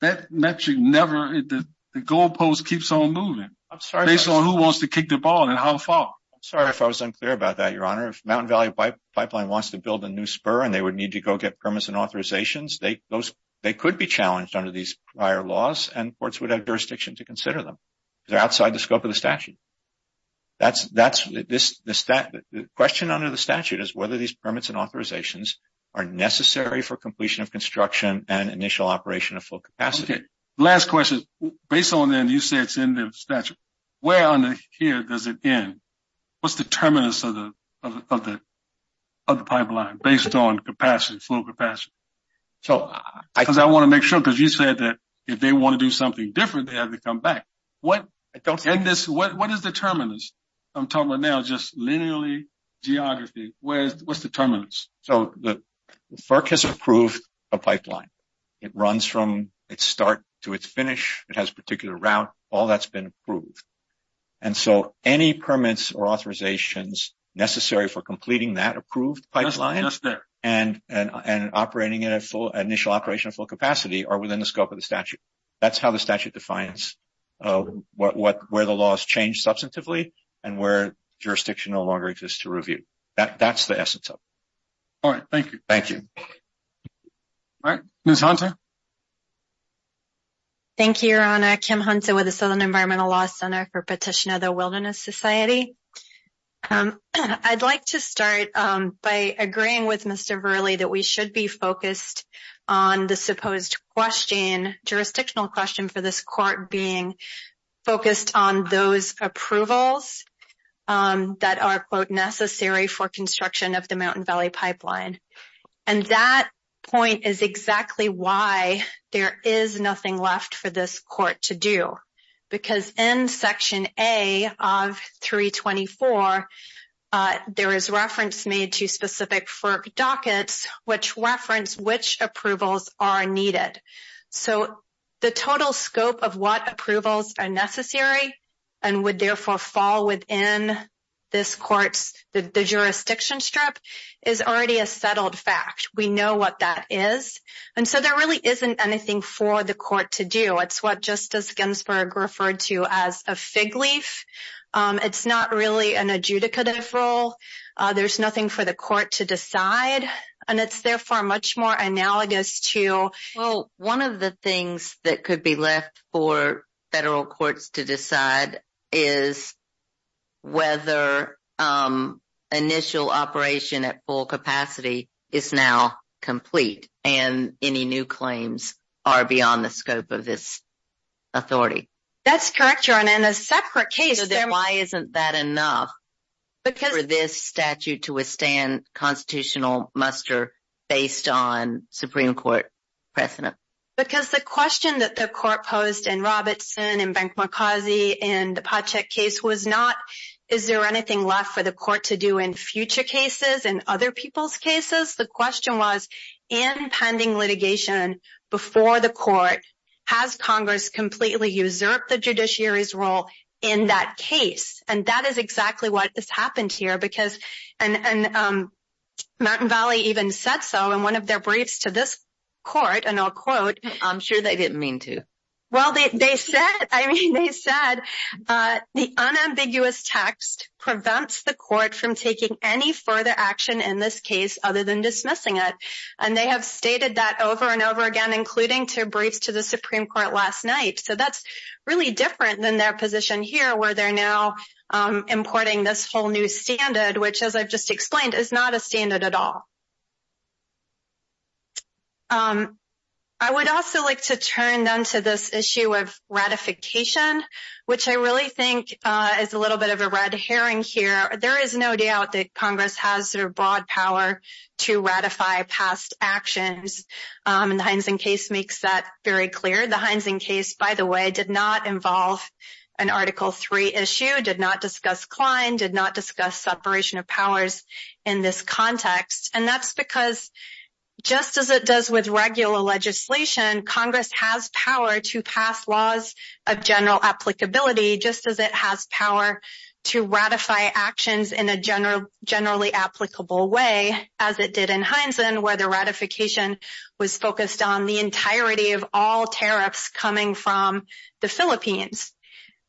Speaker 5: that metric never, the goalpost keeps on moving I'm sorry. based on who wants to kick the ball and how far.
Speaker 6: Sorry if I was unclear about that, Your Honor. If Mountain Valley Pipeline wants to build a new spur and they would need to go get permits and authorizations, they those they could be challenged under these prior laws, and courts would have jurisdiction to consider them. They're outside the scope of the statute. That's that's this the stat the question under the statute is whether these permits and authorizations are necessary for completion of construction and initial operation of full capacity.
Speaker 5: Okay. Last question. Based on that, you say it's in the statute. Where under here does it end? What's the terminus of the of the of the of the pipeline based on capacity, flow capacity? Because I want to make sure, because you said that if they want to do something different, they have to come back. What in this what what is the terminus? I'm talking about now just linearly geography. Where's what's the terminus?
Speaker 6: So the FERC has approved a pipeline. It runs from its start to its finish. It has a particular route. All that's been approved. And so any permits or authorizations necessary for completing that approved pipeline and operating it at full initial operation of full capacity are within the scope of the statute. That's how the statute defines uh, where the laws change substantively and where jurisdiction no longer exists to review. That that's the essence of it.
Speaker 5: All right. Thank you.
Speaker 6: Thank you.
Speaker 5: All right. Ms. Hunter.
Speaker 7: Thank you, Your Honor. Kim Hunter with the Southern Environmental Law Center for Petition of the Wilderness Society. Um, <clears throat> I'd like to start um, by agreeing with Mr. Verley that we should be focused on the supposed question, jurisdictional question for this court being focused on those approvals um, that are, quote, necessary for construction of the Mountain Valley Pipeline. And that point is exactly why there is nothing left for this court to do. Because in Section A of 324, uh, there is reference made to specific FERC dockets which reference which approvals are needed. So the total scope of what approvals are necessary and would therefore fall within this court's, the jurisdiction strip is already a settled fact. We know what that is. And so there really isn't anything for the court to do. It's what Justice Ginsburg referred to as a fig leaf. Um, it's not really an adjudicative role. Uh, there's nothing for the court to decide. And it's therefore much more analogous to...
Speaker 4: Well, one of the things that could be left for federal courts to decide is whether um, initial operation at full capacity is now complete and any new claims are beyond the scope of this authority.
Speaker 7: That's correct, Your Honor. In a separate case...
Speaker 4: Then why isn't that enough for this statute to withstand constitutional muster based on Supreme Court precedent?
Speaker 7: Because the question that the court posed in Robertson and Bank-Markazi and the Patchak case was not, is there anything left for the court to do in future cases and other people's cases? The question was, in pending litigation before the court, has Congress completely usurped the judiciary's role in that case? And that is exactly what has happened here because, and um, Mountain Valley even said so in one of their briefs to this court, and I'll quote...
Speaker 4: I'm sure they didn't mean to.
Speaker 7: Well, they said, I mean, they said uh, the unambiguous text prevents the court from taking any further action in this case other than dismissing it. And they have stated that over and over again, including to briefs to the Supreme Court last night. So that's really different than their position here where they're now um, importing this whole new standard, which as I've just explained, is not a standard at all. Um, I would also like to turn then to this issue of ratification, which I really think uh, is a little bit of a red herring here. There is no doubt that Congress has sort of broad power to ratify past actions. Um, and the Heinszen case makes that very clear. The Heinszen case, by the way, did not involve an Article III issue, did not discuss Klein, did not discuss separation of powers in this context. And that's because just as it does with regular legislation, Congress has power to pass laws of general applicability, just as it has power to ratify actions in a generally applicable way, as it did in Heinszen, where the ratification was focused on the entirety of all tariffs coming from the Philippines.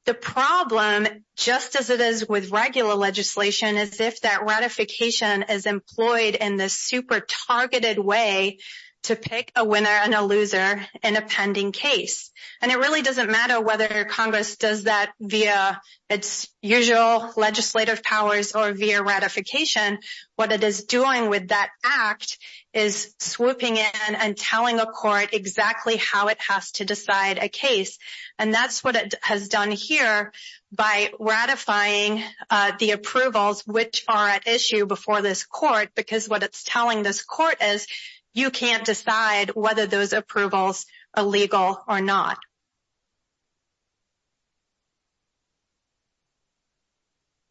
Speaker 7: The problem, just as it is with regular legislation, is if that ratification is employed in this super targeted way to pick a winner and a loser in a pending case. And it really doesn't matter whether Congress does that via its usual legislative powers or via ratification. What it is doing with that act is swooping in and telling a court exactly how it has to decide a case. And that's what it has done here by ratifying uh, the approvals which are at issue before this court, because what it's telling this court is you can't decide whether those approvals are legal or not.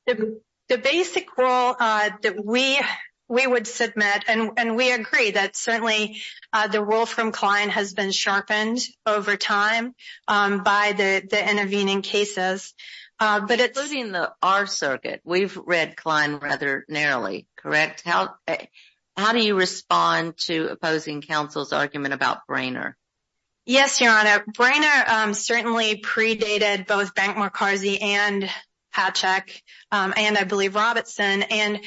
Speaker 7: The basic rule uh, that we we would submit, and we agree that certainly uh, the rule from Klein has been sharpened over time um, by the intervening cases.
Speaker 4: Uh including the R circuit, we've read Klein rather narrowly, correct? How do you respond to opposing counsel's argument about Brainerd?
Speaker 7: Yes, Your Honor. Brainerd certainly predated both Bank-Markazi and Patchak, and I believe Robertson. And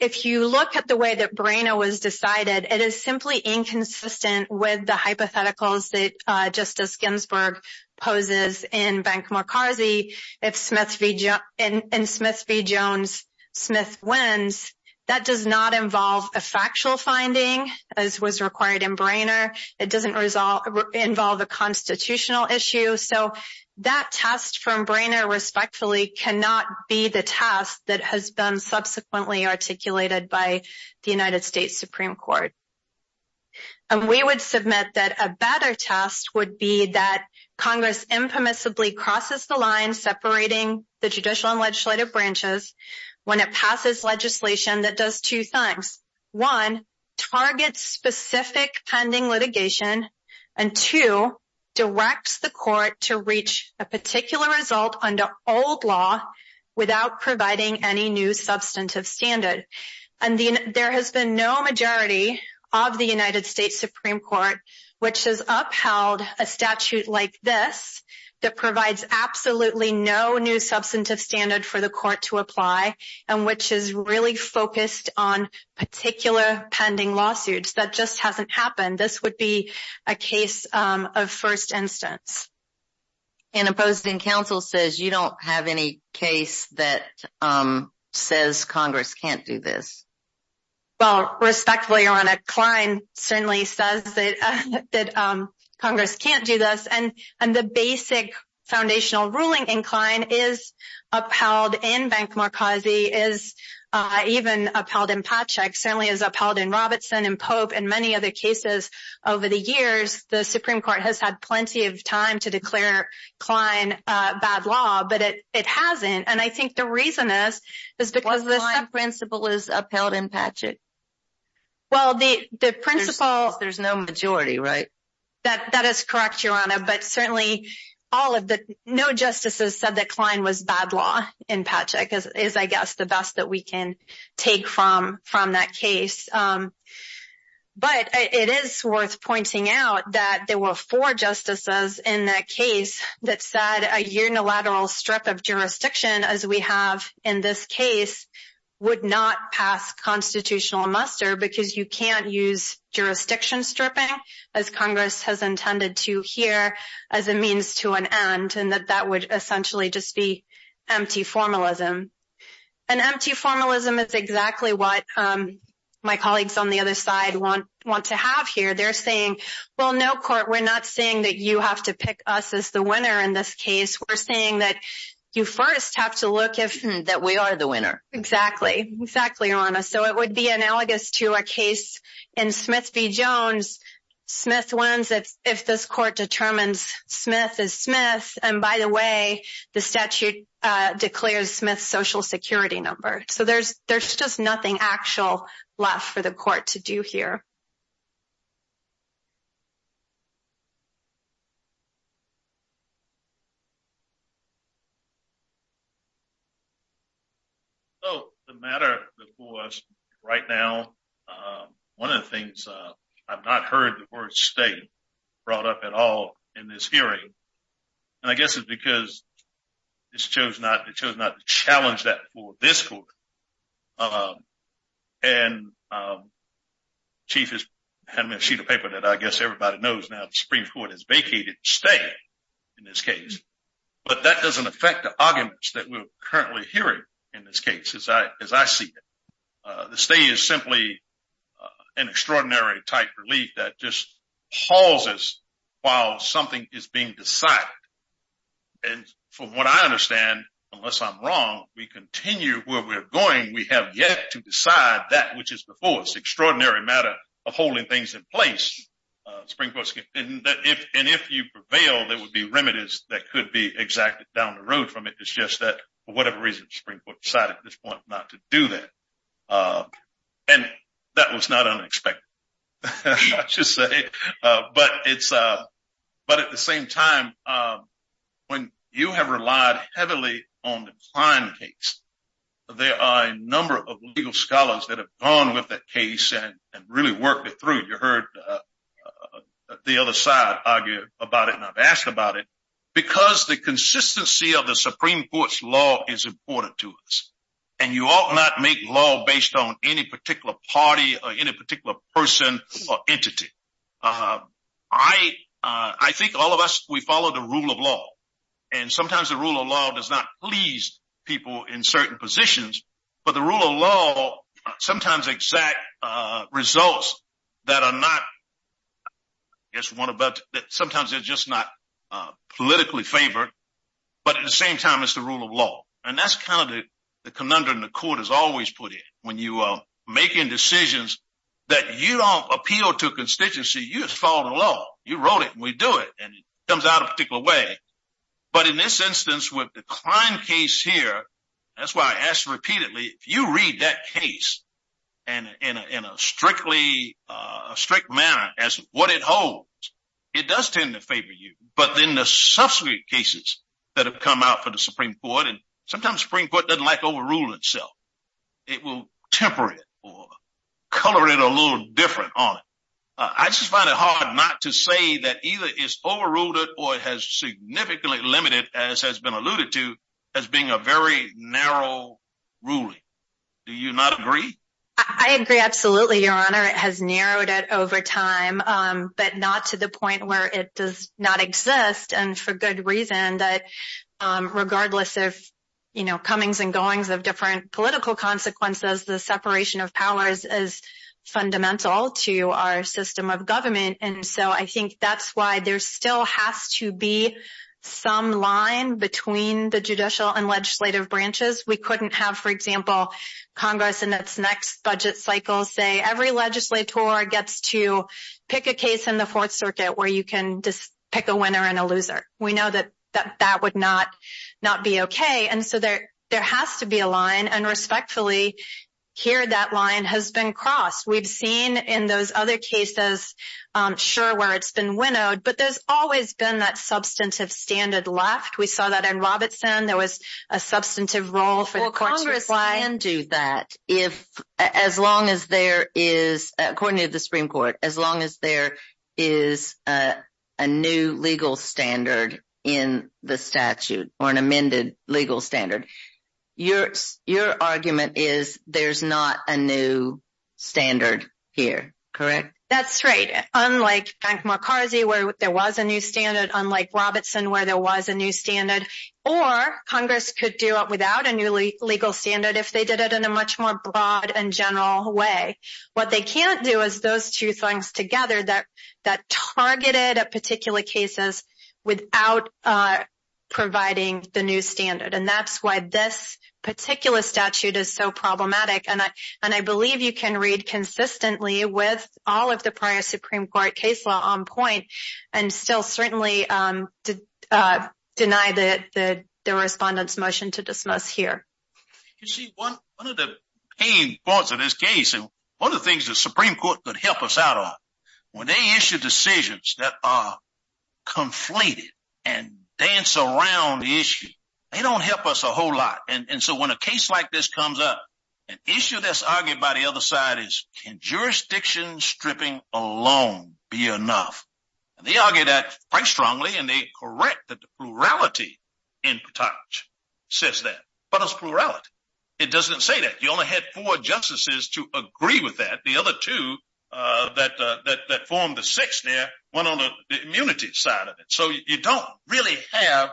Speaker 7: if you look at the way that Brainerd was decided, it is simply inconsistent with the hypotheticals that uh Justice Ginsburg poses in Bank-Markazi. If Smith v. Jones, Smith wins, that does not involve a factual finding, as was required in Brainerd. It doesn't involve a constitutional issue. So that test from Brainerd respectfully cannot be the test that has been subsequently articulated by the United States Supreme Court. And we would submit that a better test would be that Congress impermissibly crosses the line separating the judicial and legislative branches when it passes legislation that does two things. One, targets specific pending litigation, and two, directs the court to reach a particular result under old law without providing any new substantive standard. And there has been no majority of the United States Supreme Court which has upheld a statute like this that provides absolutely no new substantive standard for the court to apply, and which is really focused on particular pending lawsuits. That just hasn't happened. This would be a case um, of first instance.
Speaker 4: And opposing counsel says you don't have any case that um, says Congress can't do this.
Speaker 7: Well, respectfully, Your Honor, Klein certainly says that uh, um, Congress can't do this. And the basic foundational ruling in Klein is upheld in Bank-Markazi, is uh, even upheld in Patchak, certainly is upheld in Robertson and Pope and many other cases over the years. The Supreme Court has had plenty of time to declare Klein uh, bad law, but it hasn't. And I think the reason is is because the Klein
Speaker 4: principle is upheld in Patchak.
Speaker 7: Well, the principle...
Speaker 4: There's no majority, right?
Speaker 7: That that is correct, Your Honor. But certainly all of the, no justices said that Klein was bad law in Patchak is, is, I guess, the best that we can take from that case. Um, but it is worth pointing out that there were four justices in that case that said a unilateral strip of jurisdiction, as we have in this case, would not pass constitutional muster because you can't use jurisdiction stripping, as Congress has intended to here, as a means to an end, and that that would essentially just be empty formalism. And empty formalism is exactly what um, my colleagues on the other side want want to have here. They're saying, well, no, court, we're not saying that you have to pick us as the winner in this case. We're saying that you first have to look if...
Speaker 4: Hmm, that we are the winner.
Speaker 7: Exactly. Exactly, Your Honor. So it would be analogous to a case in Smith v. Jones. Smith wins if if this court determines Smith is Smith. And by the way, the statute uh, declares Smith's social security number. So there's, there's just nothing actual left for the court to do here.
Speaker 2: So the matter before us right now, um, one of the things uh I've not heard the word state brought up at all in this hearing. And I guess it's because it chose not it chose not to challenge that for this court. Um, and um, Chief has handed me a sheet of paper that I guess everybody knows now the Supreme Court has vacated stay in this case. But that doesn't affect the arguments that we're currently hearing in this case, as I as I see it. The stay is simply an extraordinary type relief that just pauses while something is being decided. And from what I understand, unless I'm wrong, we continue where we're going. We have yet to decide that which is before us, extraordinary matter of holding things in place. Uh, and if, and if you prevail, there would be remedies that could be exacted down the road from it. It's just that for whatever reason, the Supreme Court decided at this point not to do that. And that was not unexpected, <laughs> I should say. Uh but it's uh but at the same time, when you have relied heavily on the Klein case, there are a number of legal scholars that have gone with that case and really worked it through. You heard the other side argue about it, and I've asked about it. Because the consistency of the Supreme Court's law is important to us. And you ought not make law based on any particular party or any particular person or entity. Uh I uh I think all of us, we follow the rule of law. And sometimes the rule of law does not please people in certain positions. But the rule of law sometimes exact results that are not, I guess, one about that sometimes they're just not politically favored. But at the same time, it's the rule of law. And that's kind of the conundrum the court has always put in. When you are making decisions that you don't appeal to a constituency, you just follow the law. You wrote it, and we do it. And it comes out a particular way. But in this instance, with the Klein case here, that's why I asked repeatedly, if you read that case and in a in a strictly uh strict manner as what it holds, it does tend to favor you. But then the subsequent cases that have come out for the Supreme Court, and sometimes the Supreme Court doesn't like overrule itself. It will temper it or color it a little different on it. Uh, I just find it hard not to say that either it's overruled it or it has significantly limited, as has been alluded to, as being a very narrow ruling. Do you not agree?
Speaker 7: I agree. Absolutely, Your Honor. It has narrowed it over time, um, but not to the point where it does not exist. And for good reason that um, regardless of, you know, comings and goings of different political consequences, the separation of powers is fundamental to our system of government. And so I think that's why there still has to be some line between the judicial and legislative branches. We couldn't have, for example, Congress in its next budget cycle say every legislator gets to pick a case in the Fourth Circuit where you can just pick a winner and a loser. We know that that would not not be okay. And so there there has to be a line. And respectfully, here that line has been crossed. We've seen in those other cases, um, sure, where it's been winnowed, but there's always been that substantive standard left. We saw that in Robertson. There was a substantive role for the court to apply.
Speaker 4: Well, Congress can do that if, as long as there is, according to the Supreme Court, as long as there is a new legal standard in the statute or an amended legal standard. Your your argument is there's not a new standard here, correct?
Speaker 7: That's right. Unlike Bank Markazi, where there was a new standard, unlike Robertson, where there was a new standard, or Congress could do it without a new legal standard if they did it in a much more broad and general way. What they can't do is those two things together that that targeted at particular cases without uh, providing the new standard. And that's why this particular statute is so problematic. And I and I believe you can read consistently with all of the prior Supreme Court case law on point and still certainly um, uh, deny the respondent's motion to dismiss here.
Speaker 2: You see, one one of the pain points of this case, and one of the things the Supreme Court could help us out on, when they issue decisions that are conflated and dance around the issue, they don't help us a whole lot. And so when a case like this comes up, an issue that's argued by the other side is, can jurisdiction stripping alone be enough? And they argue that quite strongly, and they correct that the plurality in Patchak says that. But it's plurality. It doesn't say that. You only had four justices to agree with that. The other two Uh, that uh that formed the six there went on the immunity side of it. So you don't really have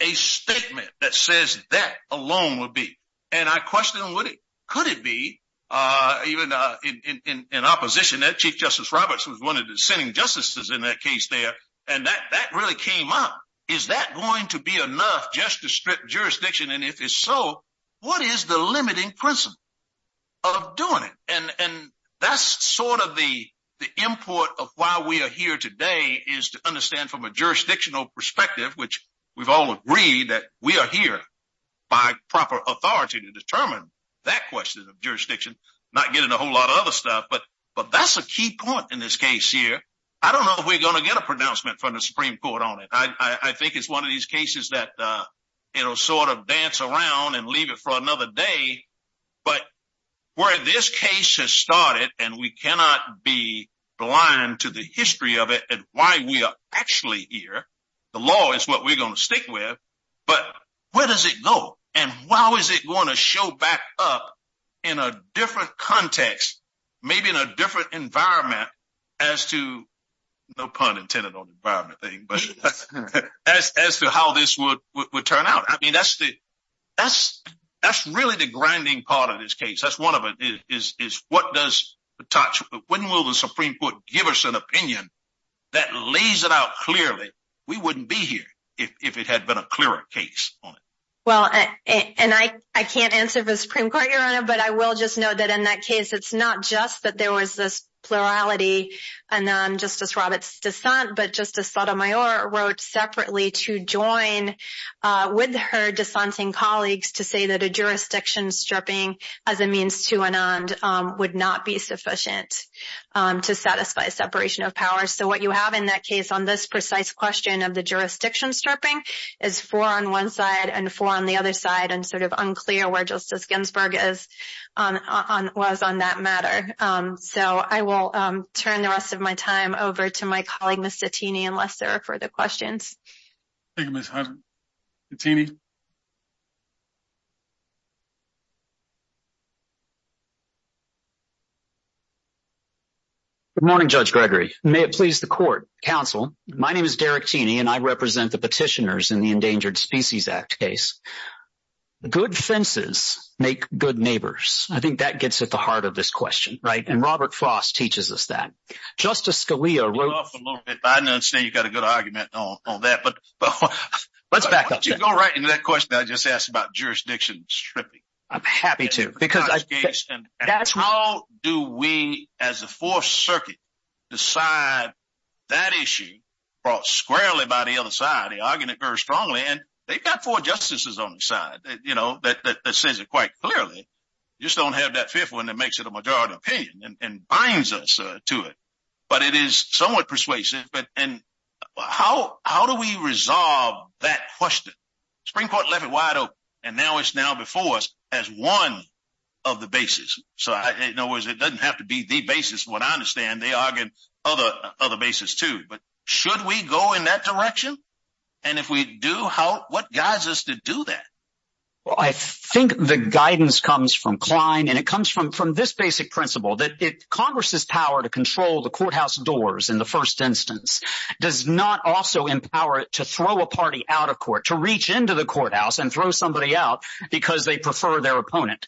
Speaker 2: a statement that says that alone would be. And I question, would it, could it be, uh, even uh, in opposition, that Chief Justice Roberts was one of the dissenting justices in that case there, and that really came up. Is that going to be enough just to strip jurisdiction? And if it's so, what is the limiting principle of doing it? And and that's sort of the the import of why we are here today, is to understand from a jurisdictional perspective, which we've all agreed that we are here by proper authority to determine that question of jurisdiction, not getting a whole lot of other stuff. But but that's a key point in this case here. I don't know if we're going to get a pronouncement from the Supreme Court on it. I think it's one of these cases that uh, it'll sort of dance around and leave it for another day. But where this case has started, and we cannot be blind to the history of it and why we are actually here, the law is what we're going to stick with. But where does it go? And how is it going to show back up in a different context, maybe in a different environment as to, no pun intended on the environment thing, but <laughs> as as to how this would would turn out. I mean, that's the that's really the grinding part of this case. That's one of it, is is is what does the touch, when will the Supreme Court give us an opinion that lays it out clearly? We wouldn't be here if if it had been a clearer case on it.
Speaker 7: Well, and I can't answer for the Supreme Court, Your Honor, but I will just note that in that case, it's not just that there was this plurality and then Justice Roberts' dissent, but Justice Sotomayor wrote separately to join uh, with her dissenting colleagues to say that a jurisdiction stripping as a means to an end um, would not be sufficient Um, to satisfy separation of powers. So what you have in that case on this precise question of the jurisdiction stripping is four on one side and four on the other side, and sort of unclear where Justice Ginsburg is, um, was on that matter. Um, so I will turn the rest of my time over to my colleague, Ms. Cittini, unless there are further questions.
Speaker 5: Thank you, Ms. Cittini.
Speaker 8: Good morning, Judge Gregory. May it please the court, counsel. My name is Derek Teaney, and I represent the petitioners in the Endangered Species Act case. Good fences make good neighbors. I think that gets at the heart of this question, right? And Robert Frost teaches us that. Justice Scalia wrote... off a little bit.
Speaker 2: I understand you've got a good argument on that, but <laughs>
Speaker 8: let's back up.
Speaker 2: You go right into that question I just asked about jurisdiction stripping.
Speaker 8: I'm happy to, because
Speaker 2: how do we as the Fourth Circuit decide that issue brought squarely by the other side? They argue it very strongly, and they've got four justices on the side, you know, that says it quite clearly. You just don't have that fifth one that makes it a majority opinion and binds us uh, to it. But it is somewhat persuasive. But and how how do we resolve that question? Supreme Court left it wide open, and now it's now before us as one of the bases. So in other words, it doesn't have to be the basis. What I understand, they argue other other bases too. But should we go in that direction? And if we do, how what guides us to do that?
Speaker 8: Well, I think the guidance comes from Klein, and it comes from this basic principle that Congress's power to control the courthouse doors in the first instance does not also empower it to throw a party out of court, to reach into the courthouse and throw somebody out because they prefer their opponent.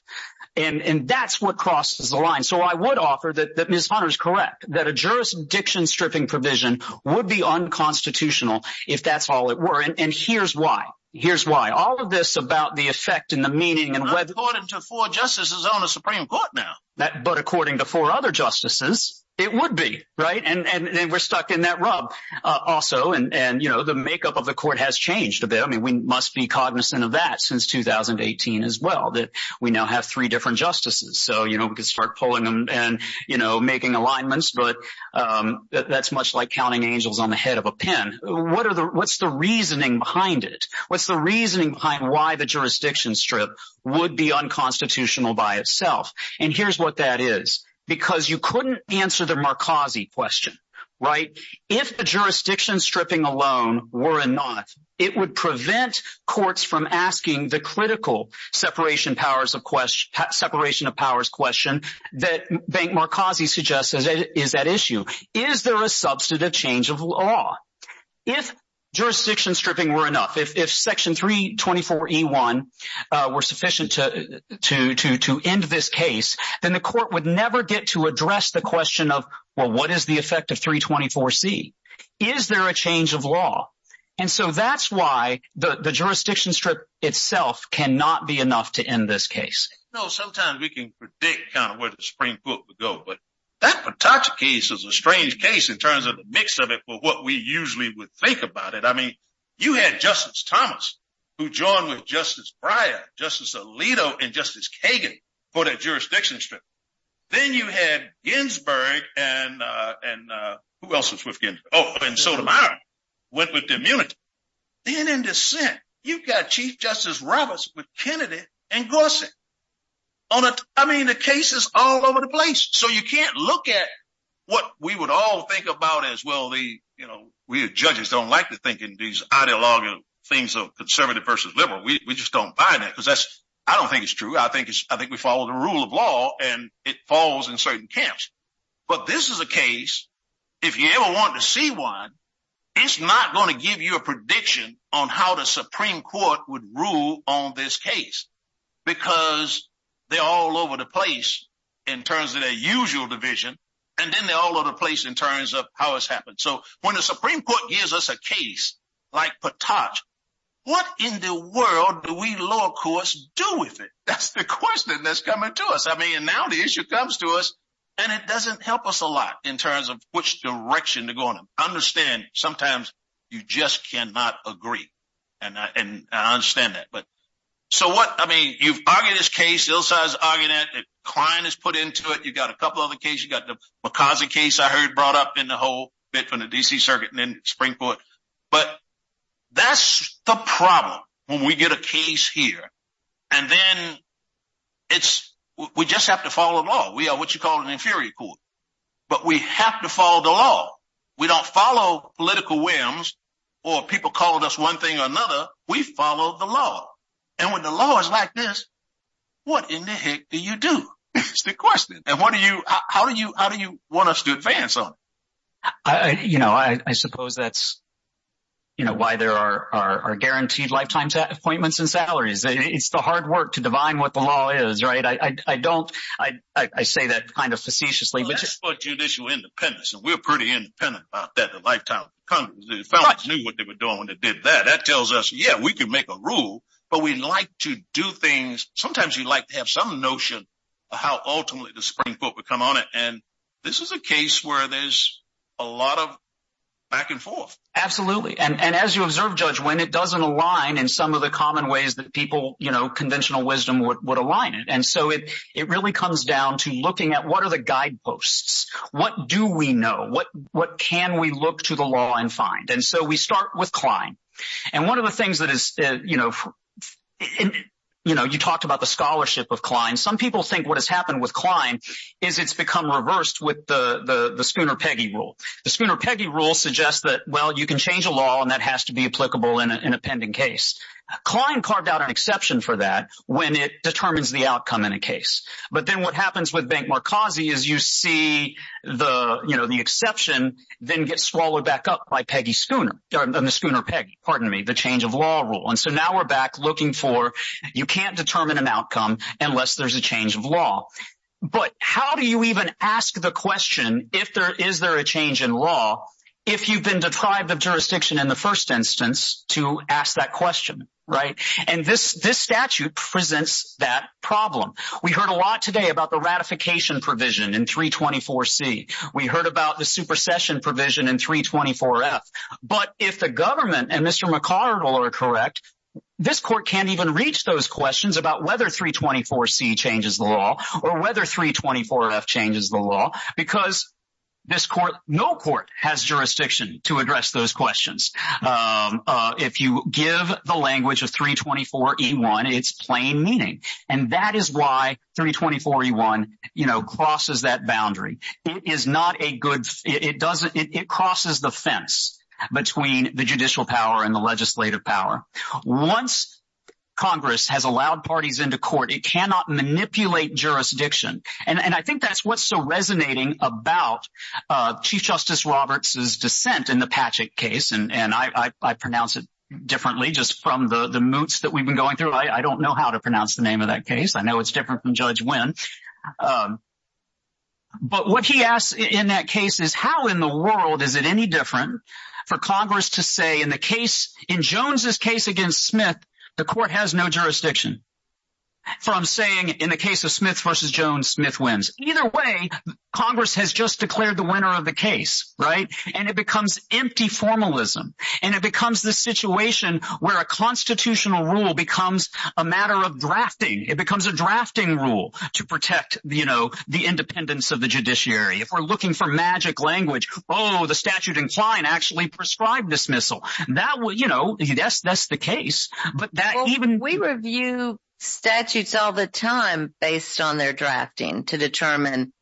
Speaker 8: And and that's what crosses the line. So I would offer that Ms. Hunter is correct, that a jurisdiction stripping provision would be unconstitutional if that's all it were. And here's why. Here's why. All of this about the effect and the meaning and whether...
Speaker 2: According to four justices on the Supreme Court now.
Speaker 8: That but according to four other justices, it would be, right? And and we're stuck in that rub uh, also. And, and you know, the makeup of the court has changed a bit. I mean, we must be cognizant of that since 2018 as well, that we now have three different justices. So, you know, we could start pulling them and, you know, making alignments. But um, that's much like counting angels on the head of a pen. What are the what's the reasoning behind it? What's the reasoning behind why the jurisdiction strip would be unconstitutional by itself? And here's what that is. Because you couldn't answer the Markazi question, right? If the jurisdiction stripping alone were enough, it would prevent courts from asking the critical separation powers of question separation of powers question that Bank Markazi suggests is at issue. Is there a substantive change of law? If jurisdiction stripping were enough, if Section 324E1 were sufficient to uh to end this case, then the court would never get to address the question of, well, what is the effect of 324C? Is there a change of law? And so that's why the jurisdiction strip itself cannot be enough to end this case.
Speaker 2: No, sometimes we can predict kind of where the Supreme Court would go. But that Patchak case is a strange case in terms of the mix of it for what we usually would think about it. I mean, you had Justice Thomas, who joined with Justice Breyer, Justice Alito, and Justice Kagan for that jurisdiction strip. Then you had Ginsburg and uh, and uh, who else was with Ginsburg? Oh, and Sotomayor went with the immunity. Then in dissent, you've got Chief Justice Roberts with Kennedy and Gorsuch. I mean, the case is all over the place. So you can't look at what we would all think about as, well, The, you know, we as judges don't like to think in these ideological things of conservative versus liberal. We, We just don't buy that because that's, I don't think it's true. I think it's, I think we follow the rule of law, and it falls in certain camps. But this is a case, if you ever want to see one, it's not going to give you a prediction on how the Supreme Court would rule on this case because they're all over the place in terms of their usual division, and then they're all over the place in terms of how it's happened. So when the Supreme Court gives us a case like Patchak, what in the world do we lower courts do with it? <laughs> That's the question that's coming to us. I mean, now the issue comes to us, and it doesn't help us a lot in terms of which direction to go in. I understand sometimes you just cannot agree, and I understand that. So what, I mean, you've argued this case. Ilsa is arguing it. Klein is put into it. You've got a couple other cases. You've got the Markazi case I heard brought up in the whole bit from the D.C. Circuit and then Supreme Court. But that's the problem when we get a case here, and then it's, we just have to follow the law. We are what you call an inferior court, but we have to follow the law. We don't follow political whims or people calling us one thing or another. We follow the law, and when the law is like this, what in the heck do you do? <laughs> it's the question. And what do you, how do you how do you want us to advance on
Speaker 8: it? I, you know, I I suppose that's, you know, why there are are guaranteed lifetime appointments and salaries. It's the hard work to divine what the law is, right? I I, I don't, I I say that kind of facetiously.
Speaker 2: Well, that's for judicial independence, and we're pretty independent about that, the lifetime. Congress, the founders knew what they were doing when they did that. That tells us, yeah, we can make a rule, but we like to do things. Sometimes you like to have some notion of how ultimately the Supreme Court would come on it. And this is a case where there's a lot of back and forth.
Speaker 8: Absolutely. And as you observe, Judge, when it doesn't align in some of the common ways that people, you know, conventional wisdom would align it. And so it it really comes down to looking at what are the guideposts? What do we know? What what can we look to the law and find? And so we start with Klein. And one of the things that is, uh, you know, you know, you talked about the scholarship of Klein. Some people think what has happened with Klein is it's become reversed with the the, the Schooner-Peggy rule. The Schooner-Peggy rule suggests that, well, you can change a law and that has to be applicable in a, in a pending case. Klein carved out an exception for that when it determines the outcome in a case. But then what happens with Bank Markazi is you see the, you know, the exception then get swallowed back up by Peggy Schooner, the Schooner-Peggy, pardon me, the change of law rule. And so now we're back looking for, you can't determine an outcome unless there's a change of law. But how do you even ask the question if there is there a change in law if you've been deprived of jurisdiction in the first instance to ask that question, right? And this this statute presents that problem. We heard a lot today about the ratification provision in 324C. We heard about the supersession provision in 324F. But if the government and Mr. McArdle are correct, this court can't even reach those questions about whether 324C changes the law or whether 324F changes the law because this court, no court has jurisdiction to address those questions. Um, uh, if you give the language of 324E1, it's plain meaning. And that is why 324E1, you know, crosses that boundary. It is not a good, it doesn't, it crosses the fence between the judicial power and the legislative power. Once Congress has allowed parties into court, it cannot manipulate jurisdiction. And I think that's what's so resonating about uh, Chief Justice Roberts' dissent in the Patchett case. And I pronounce it differently just from the moots that we've been going through. I don't know how to pronounce the name of that case. I know it's different from Judge Wynn. Um, but what he asks in that case is how in the world is it any different for Congress to say in the case, in Jones's case against Smith, the court has no jurisdiction from saying in the case of Smith versus Jones, Smith wins. Either way, Congress has just declared the winner of the case, right? And it becomes empty formalism. And it becomes the situation where a constitutional rule becomes a matter of drafting. It becomes a drafting rule to protect, you know, the independence of the judiciary. If we're looking for magic language, oh, the statute in Klein actually prescribed dismissal. That would, you know, that's, that's the case. But that even...
Speaker 4: We review statutes all the time based on their drafting to determine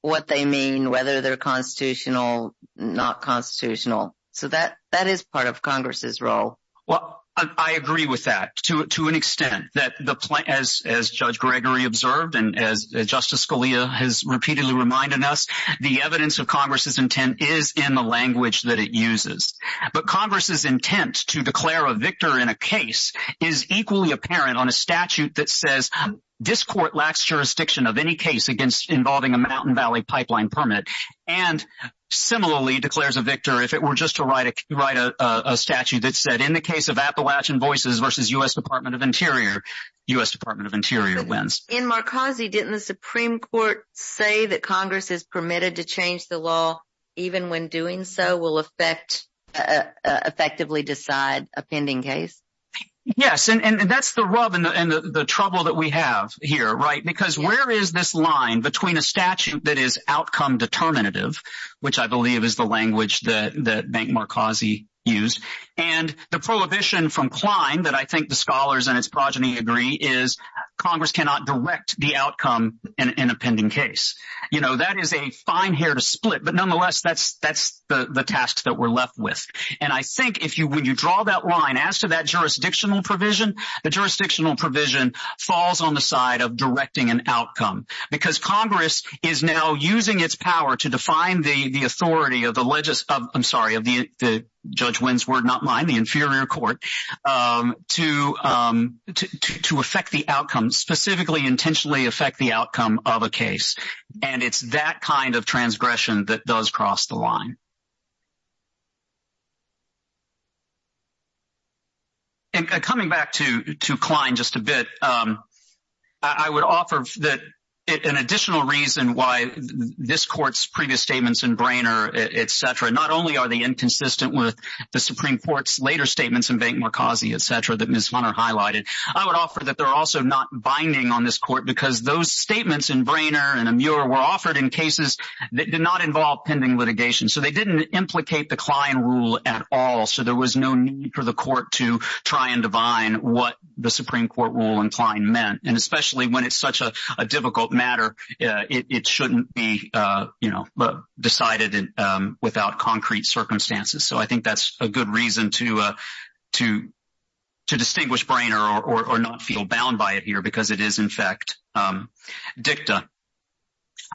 Speaker 4: what they mean, whether they're constitutional, not constitutional. So that, that is part of Congress's role.
Speaker 8: Well, I agree with that to an extent that the plan, as Judge Gregory observed and as Justice Scalia has repeatedly reminded us, the evidence of Congress's intent is in the language that it uses. But Congress's intent to declare a victor in a case is equally apparent on a statute that says this court lacks jurisdiction of any case against involving a Mountain Valley pipeline permit and similarly declares a victor if it were just to write a statute that said in the case of Appalachian Voices versus U.S. Department of Interior, U.S. Department of Interior wins.
Speaker 4: In Markazi, didn't the Supreme Court say that Congress is permitted to change the law even when doing so will affect uh, uh, effectively decide a pending case?
Speaker 8: Yes, and and that's the rub and the and the trouble that we have here, right? Because where is this line between a statute that is outcome determinative, which I believe is the language that, that Bank Markazi used. And the prohibition from Klein that I think the scholars and its progeny agree is Congress cannot direct the outcome in a pending case. You know, that is a fine hair to split, but nonetheless, that's that's the the task that we're left with. And I think if you, when you draw that line as to that jurisdictional provision, the jurisdictional provision falls on the side of directing an outcome because Congress is now using its power to define the the authority of the, legis, of, I'm sorry, of the, the Judge Wynn's word, not mine, the inferior court, um, to um to to affect the outcome, specifically intentionally affect the outcome of a case. And it's that kind of transgression that does cross the line. And uh, coming back to to Klein just a bit, um, I would offer that an additional reason why this court's previous statements in Brainerd, et cetera, not only are they inconsistent with the Supreme Court's later statements in Bank-Markazi, et cetera, that Ms. Hunter highlighted, I would offer that they're also not binding on this court because those statements in Brainerd and Amur were offered in cases that did not involve pending litigation. So they didn't implicate the Klein rule at all. So there was no need for the court to try and divine what the Supreme Court rule in Klein meant. And especially when it's such a difficult matter, uh, it shouldn't be, uh, you know, uh, decided um, without concrete circumstances. So I think that's a good reason to uh to to distinguish Brainerd or not feel bound by it here because it is, in fact, um, dicta.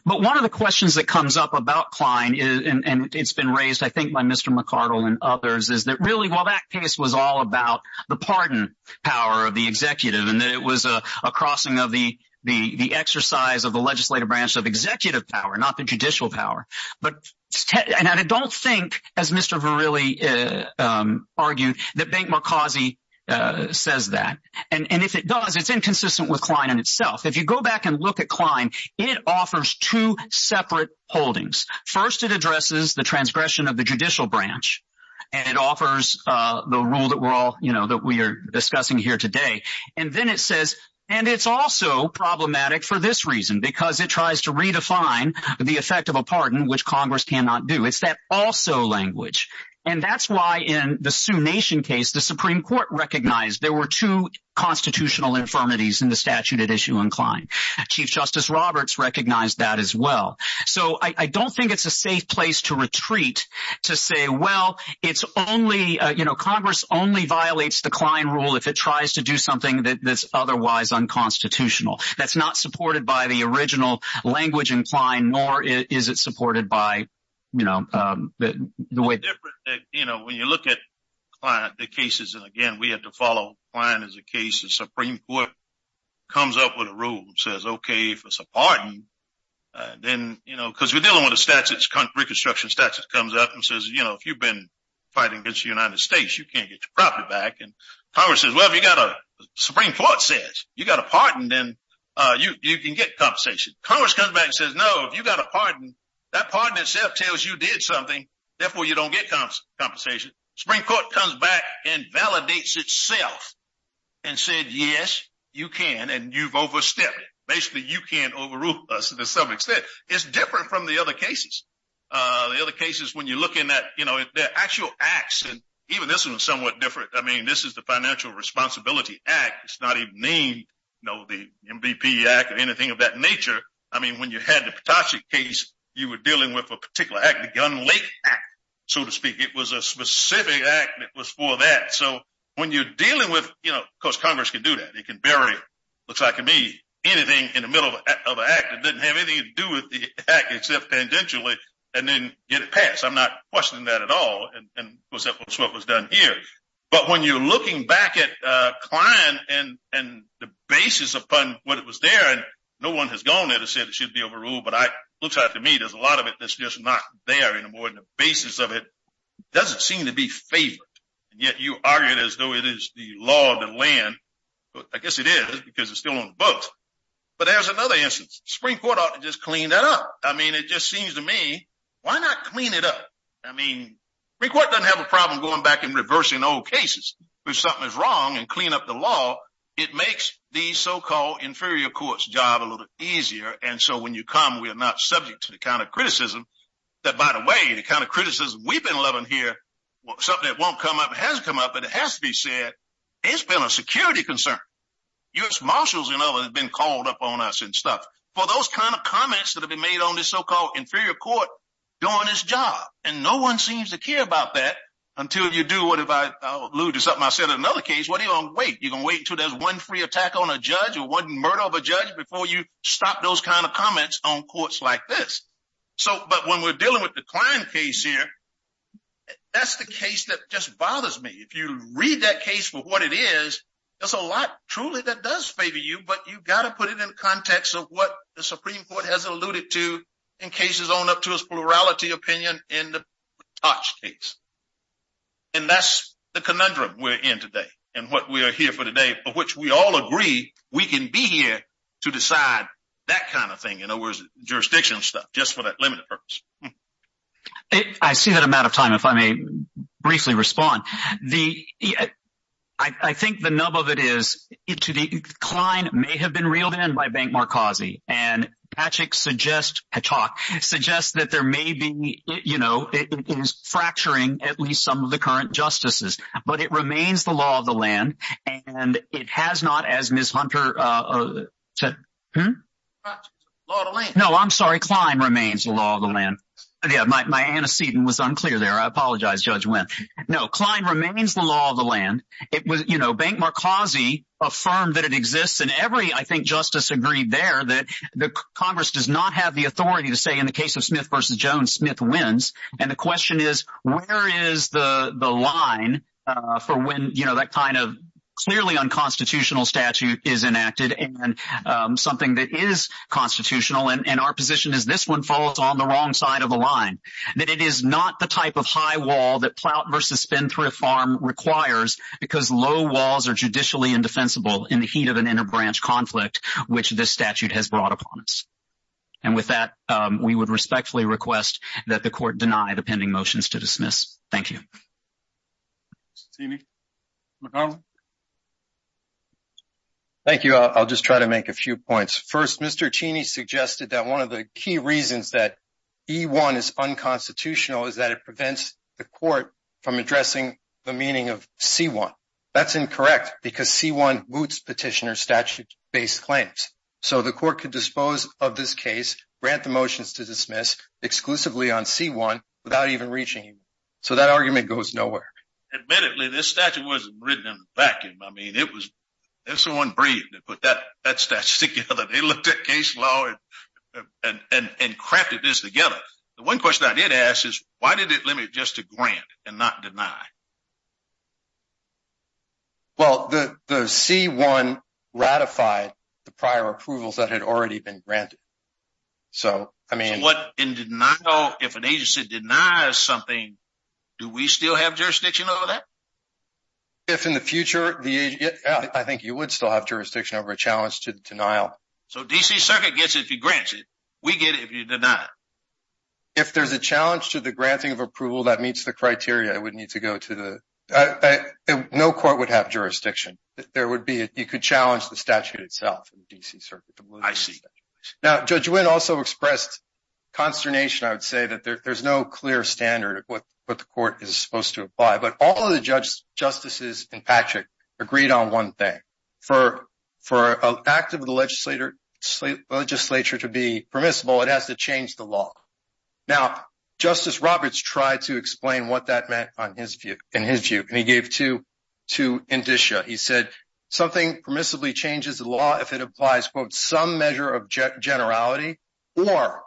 Speaker 8: But one of the questions that comes up about Klein, is and it's been raised, I think, by Mr. McArdle and others, is that really, well, that case was all about the pardon power of the executive and that it was a crossing of the exercise of the legislative branch of executive power, not the judicial power. But and I don't think, as Mr. Verrilli uh, um, argued, that Bank-Markazi uh, says that. And and if it does, it's inconsistent with Klein in itself. If you go back and look at Klein, it offers two separate holdings. First, it addresses the transgression of the judicial branch, and it offers uh, the rule that we're all, you know, that we are discussing here today. And then it says, and it's also problematic for this reason, because it tries to redefine the effect of a pardon, which Congress cannot do. It's that also language. And that's why in the Sioux Nation case, the Supreme Court recognized there were two constitutional infirmities in the statute at issue in Klein. Chief Justice Roberts recognized that as well. So I don't think it's a safe place to retreat to say, well, it's only, uh, you know, Congress only violates the Klein rule if it tries to do something that's otherwise unconstitutional. That's not supported by the original language in Klein, nor is it supported by, you know, the way.
Speaker 2: You know, when you look at the cases, and again, we have to follow Klein as a case, the Supreme Court comes up with a rule and says, okay, if it's a pardon, then, you know, because we're dealing with a statute, reconstruction statute comes up and says, you know, if you've been fighting against the United States, you can't get your property back. And Congress says, well, if you got a Supreme Court says you got a pardon, then uh you you can get compensation. Congress comes back and says, no, if you got a pardon, that pardon itself tells you did something. Therefore, you don't get compensation. Supreme Court comes back and validates itself and said, yes, you can. And you've overstepped. Basically, you can't overrule <laughs> us to some extent. It's different from the other cases. Uh, the other cases, when you're looking at, you know, the actual acts, and even this one is somewhat different. I mean, this is the Financial Responsibility Act. It's not even named, you know, the MVP Act or anything of that nature. I mean, when you had the Petoskey case, you were dealing with a particular act, the Gun Lake Act, so to speak. It was a specific act that was for that. So when you're dealing with, you know, of course, Congress can do that. It can bury, looks like to me, anything in the middle of an act that doesn't have anything to do with the act except tangentially and then get it passed. I'm not questioning that at all. And of course, that's what was done here. But when you're looking back at uh, Klein and and the basis upon what it was there, and no one has gone there to say it should be overruled, but it looks like to me there's a lot of it that's just not there anymore. And the basis of it doesn't seem to be favored. And yet you argue it as though it is the law of the land. I guess it is because it's still on the books. But there's another instance. Supreme Court ought to just clean that up. I mean, it just seems to me, why not clean it up? I mean, Supreme Court doesn't have a problem going back and reversing old cases. If something is wrong and clean up the law, it makes the so-called inferior court's job a little easier. And so when you come, we are not subject to the kind of criticism that, by the way, the kind of criticism we've been loving here something that won't come up, hasn't come up, but it has to be said, it's been a security concern. U.S. Marshals and others have been called up on us and stuff for those kind of comments that have been made on this so-called inferior court doing its job. And no one seems to care about that until you do what if I allude to something I said in another case, what are you going to wait? You're going to wait until there's one free attack on a judge or one murder of a judge before you stop those kind of comments on courts like this. So, but when we're dealing with the Klein case here, that's the case that just bothers me. If you read that case for what it is, there's a lot truly that does favor you, but you've got to put it in context of what the Supreme Court has alluded to in cases on up to its plurality opinion in the Touch case. And that's the conundrum we're in today and what we are here for today, for which we all agree we can be here to decide that kind of thing. In other words, jurisdictional stuff, just for that limited purpose.
Speaker 8: I see that I'm out of time, if I may briefly respond. I think the nub of it is to the Klein may have been reeled in by Bank Markazi and Patchak suggests talk suggests that there may be, you know, it is fracturing at least some of the current justices, but it remains the law of the land and it has not, as Ms. Hunter uh, uh, said. Hmm? No, I'm sorry. Klein remains the law of the land. Yeah, my antecedent was unclear there. I apologize, Judge Wynn. No, Klein remains the law of the land. It was, you know, Bank Markazi affirmed that it exists and every, I think, justice agreed there that the Congress does not have the authority to say in the case of Smith versus Jones, Smith wins. And the question is, where is the the line uh for when, you know, that kind of clearly unconstitutional statute is enacted and um, something that is constitutional. And our position is this one falls on the wrong side of the line, that it is not the type of high wall that Plaut versus Spendthrift Farm requires because low walls are judicially indefensible in the heat of an interbranch conflict, which this statute has brought upon us. And with that, um, we would respectfully request that the court deny the pending motions to dismiss. Thank you.
Speaker 3: Thank you. I'll just try to make a few points. First, Mr. Teaney suggested that one of the key reasons that E1 is unconstitutional is that it prevents the court from addressing the meaning of C1. That's incorrect because C1 moots petitioner statute-based claims. So the court could dispose of this case, grant the motions to dismiss exclusively on C1 without even reaching E1. So that argument goes nowhere.
Speaker 2: Admittedly, this statute wasn't written in a vacuum. I mean, it was, there's one breathed to put that statute <laughs> together. They looked at case law and and and crafted this together. The one question I did ask is, why did it limit just to grant and not deny?
Speaker 3: Well, the C1 ratified the prior approvals that had already been granted. So, I mean.
Speaker 2: What in denial, if an agency denies something, do we still have jurisdiction over that?
Speaker 3: If in the future, the, I think you would still have jurisdiction over a challenge to the denial.
Speaker 2: So DC Circuit gets it if you grant it. We get it if you deny it.
Speaker 3: If there's a challenge to the granting of approval that meets the criteria, it would need to go to the, no court would have jurisdiction. There would be, you could challenge the statute itself in the DC Circuit.
Speaker 2: I see.
Speaker 3: Now, Judge Wynn also expressed consternation. I would say that there's no clear standard of what the court is supposed to apply. But all of the judges justices in Patchak agreed on one thing. For for an act of the legislature legislature to be permissible, it has to change the law. Now, Justice Roberts tried to explain what that meant on his view, in his view. And he gave two indicia. He said, something permissibly changes the law if it applies, quote, some measure of generality or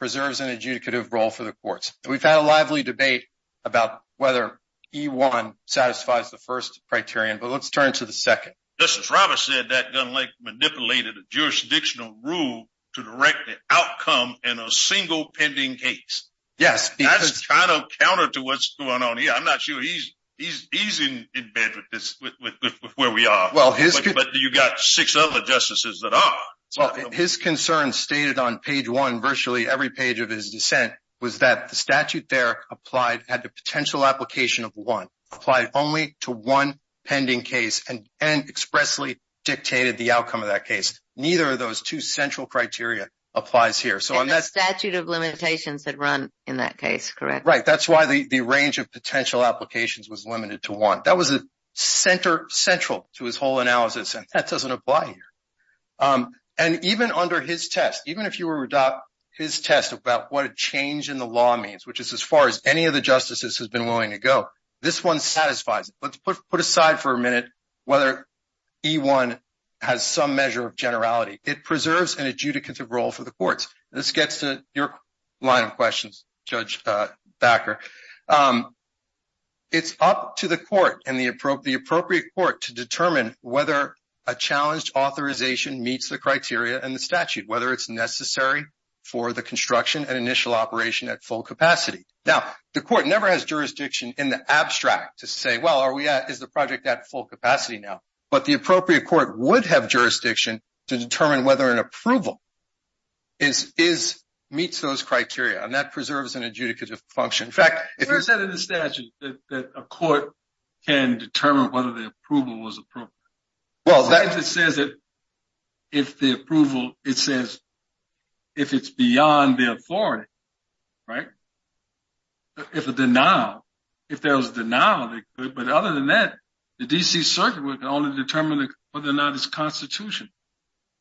Speaker 3: preserves an adjudicative role for the courts. We've had a lively debate about whether E1 satisfies the first criterion, but let's turn to the second.
Speaker 2: Justice Roberts said that Gun Lake manipulated a jurisdictional rule to direct the outcome in a single pending case.
Speaker 3: Yes.
Speaker 2: That's kind of counter to what's going on here. I'm not sure he's he's he's in bed with this, with with where we are. Well, his but you got six other justices that are.
Speaker 3: Well, his concern stated on page one, virtually every page of his dissent, was that the statute there applied, had the potential application of one, applied only to one pending case and expressly dictated the outcome of that case. Neither of those two central criteria applies here. So
Speaker 4: the statute of limitations had run in that case, correct?
Speaker 3: Right. That's why the range of potential applications was limited to one. That was a center central to his whole analysis, and that doesn't apply here. Um, And even under his test, even if you were to adopt his test about what a change in the law means, which is as far as any of the justices has been willing to go, this one satisfies it. Let's put aside for a minute whether E1 has some measure of generality. It preserves an adjudicative role for the courts. This gets to your line of questions, Judge uh, Thacker. Um, it's up to the court and the appropriate court to determine whether a challenged authorization meets the criteria and the statute, whether it's necessary for the construction and initial operation at full capacity. Now, the court never has jurisdiction in the abstract to say, well, is the project at full capacity now? But the appropriate court would have jurisdiction to determine whether an approval is meets those criteria, and that preserves an adjudicative function. In fact, if you said in the statute that a court can determine whether the approval was appropriate, well, it says that if the approval, it says if it's beyond the authority, right? If a denial, if there was a denial, they could. But other than that, the D.C. Circuit would only determine whether or not it's constitutional.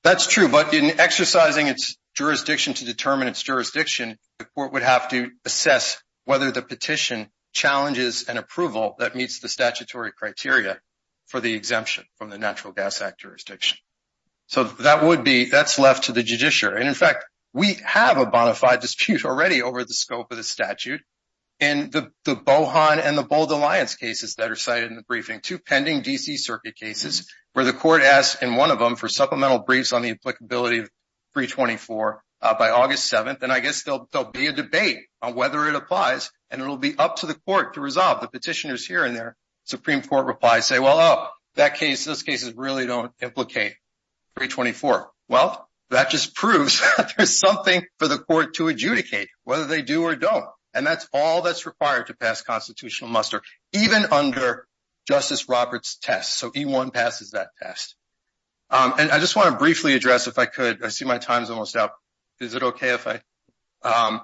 Speaker 3: That's true. But in exercising its jurisdiction to determine its jurisdiction, the court would have to assess whether the petition challenges an approval that meets the statutory criteria for the exemption from the Natural Gas Act jurisdiction. So that would be, that's left to the judiciary. And in fact, we have a bona fide dispute already over the scope of the statute in the Bohan and the Bold Alliance cases that are cited in the briefing, two pending D.C. Circuit cases where the court asked in one of them for supplemental briefs on the applicability of 324 uh, by August 7th. And I guess there'll be a debate on whether it applies, and it'll be up to the court to resolve. The petitioners here and their Supreme Court reply say, well, oh, that case, those cases really don't implicate 324. Well, that just proves <laughs> that there's something for the court to adjudicate, whether they do or don't. And that's all that's required to pass constitutional muster, even under Justice Roberts' test. So E1 passes that test. And I just want to briefly address, if I could, I see my time's almost up. Is it okay if I, um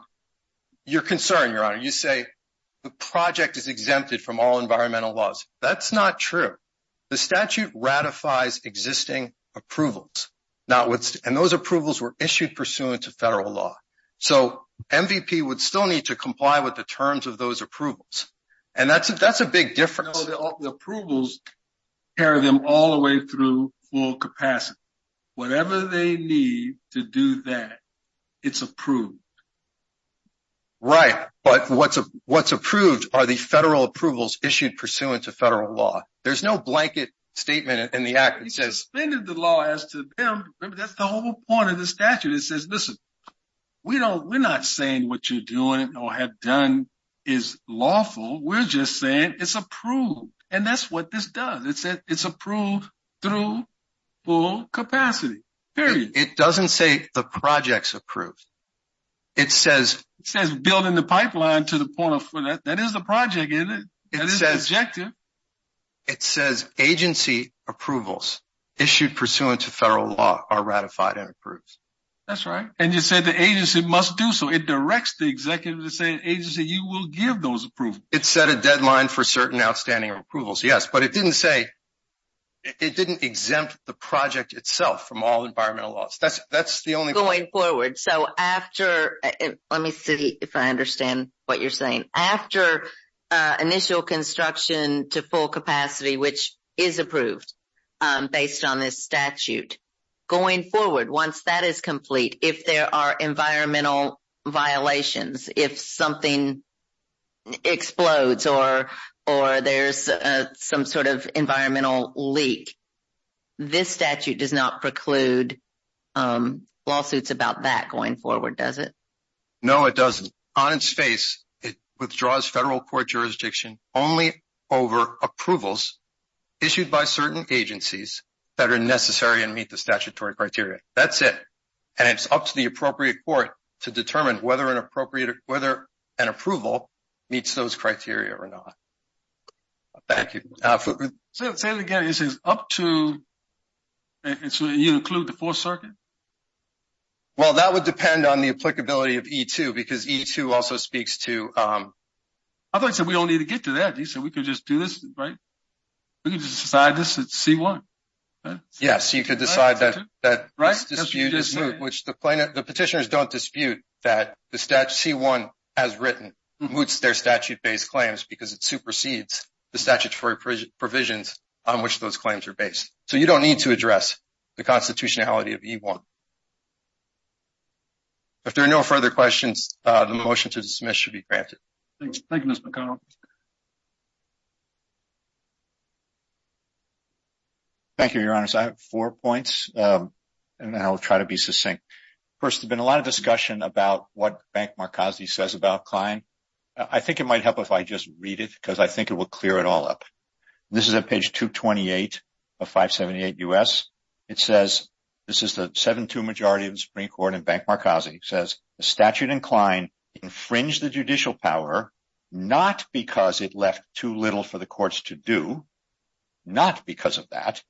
Speaker 3: your concern, Your Honor, you say the project is exempted from all environmental laws. That's not true. The statute ratifies existing approvals. And those approvals were issued pursuant to federal law. So MVP would still need to comply with the terms of those approvals. And that's that's a big difference. The approvals carry them all the way through full capacity. Whatever they need to do that, it's approved. Right. But what's what's approved are the federal approvals issued pursuant to federal law. There's no blanket statement in the act that says. He suspended the law as to them. Remember that's the whole point of the statute. It says, listen, we don't, we're not saying what you're doing or have done is lawful. We're just saying it's approved. And that's what this does. It says it's approved through full capacity, period. It doesn't say the project's approved. It says. It says building the pipeline to the point of, that is the project, isn't it? That is the objective. It says agency approvals issued pursuant to federal law are ratified and approved. That's right. And you said the agency must do so. It directs the executive to say, agency, you will give those approvals. It set a deadline for certain outstanding approvals. Yes. But it didn't say, it didn't exempt the project itself from all environmental laws. That's that's the only. Going forward. So after, uh, let me see if I understand what you're saying. After uh, initial construction to full capacity, which is approved um, based on this statute, going forward, once that is complete, if there are environmental violations, if something explodes or there's uh, some sort of environmental leak, this statute does not preclude um, lawsuits about that going forward, does it? No, it doesn't. On its face, it withdraws federal court jurisdiction only over approvals issued by certain agencies that are necessary and meet the statutory criteria. That's it. And it's up to the appropriate court to determine whether an appropriate, whether an approval meets those criteria or not. Thank you. Uh, say it again. It says up to, so you include the Fourth Circuit? Well, that would depend on the applicability of E2 because E2 also speaks to...
Speaker 5: Um, I thought you said we don't need to get to that. You said we could just do this, right? We could just decide this at C1.
Speaker 3: Yes, you could decide that this dispute is moot, which the plaintiff the petitioners don't dispute that the statute C1 as written mm-hmm. moots their statute-based claims because it supersedes the statutory provisions on which those claims are based. So you don't need to address the constitutionality of E1. If there are no further questions, uh, the motion to dismiss should be granted.
Speaker 5: Thank you, Ms. McConnell.
Speaker 6: Thank you, Your Honor. I have four points, um, and I'll try to be succinct. First, there's been a lot of discussion about what Bank Markazi says about Klein. I think it might help if I just read it because I think it will clear it all up. This is at page 228 of 578 U.S. It says, this is the 7-2 majority of the Supreme Court in Bank. It says, the statute in Klein infringed the judicial power not because it left too little for the courts to do, not because of that,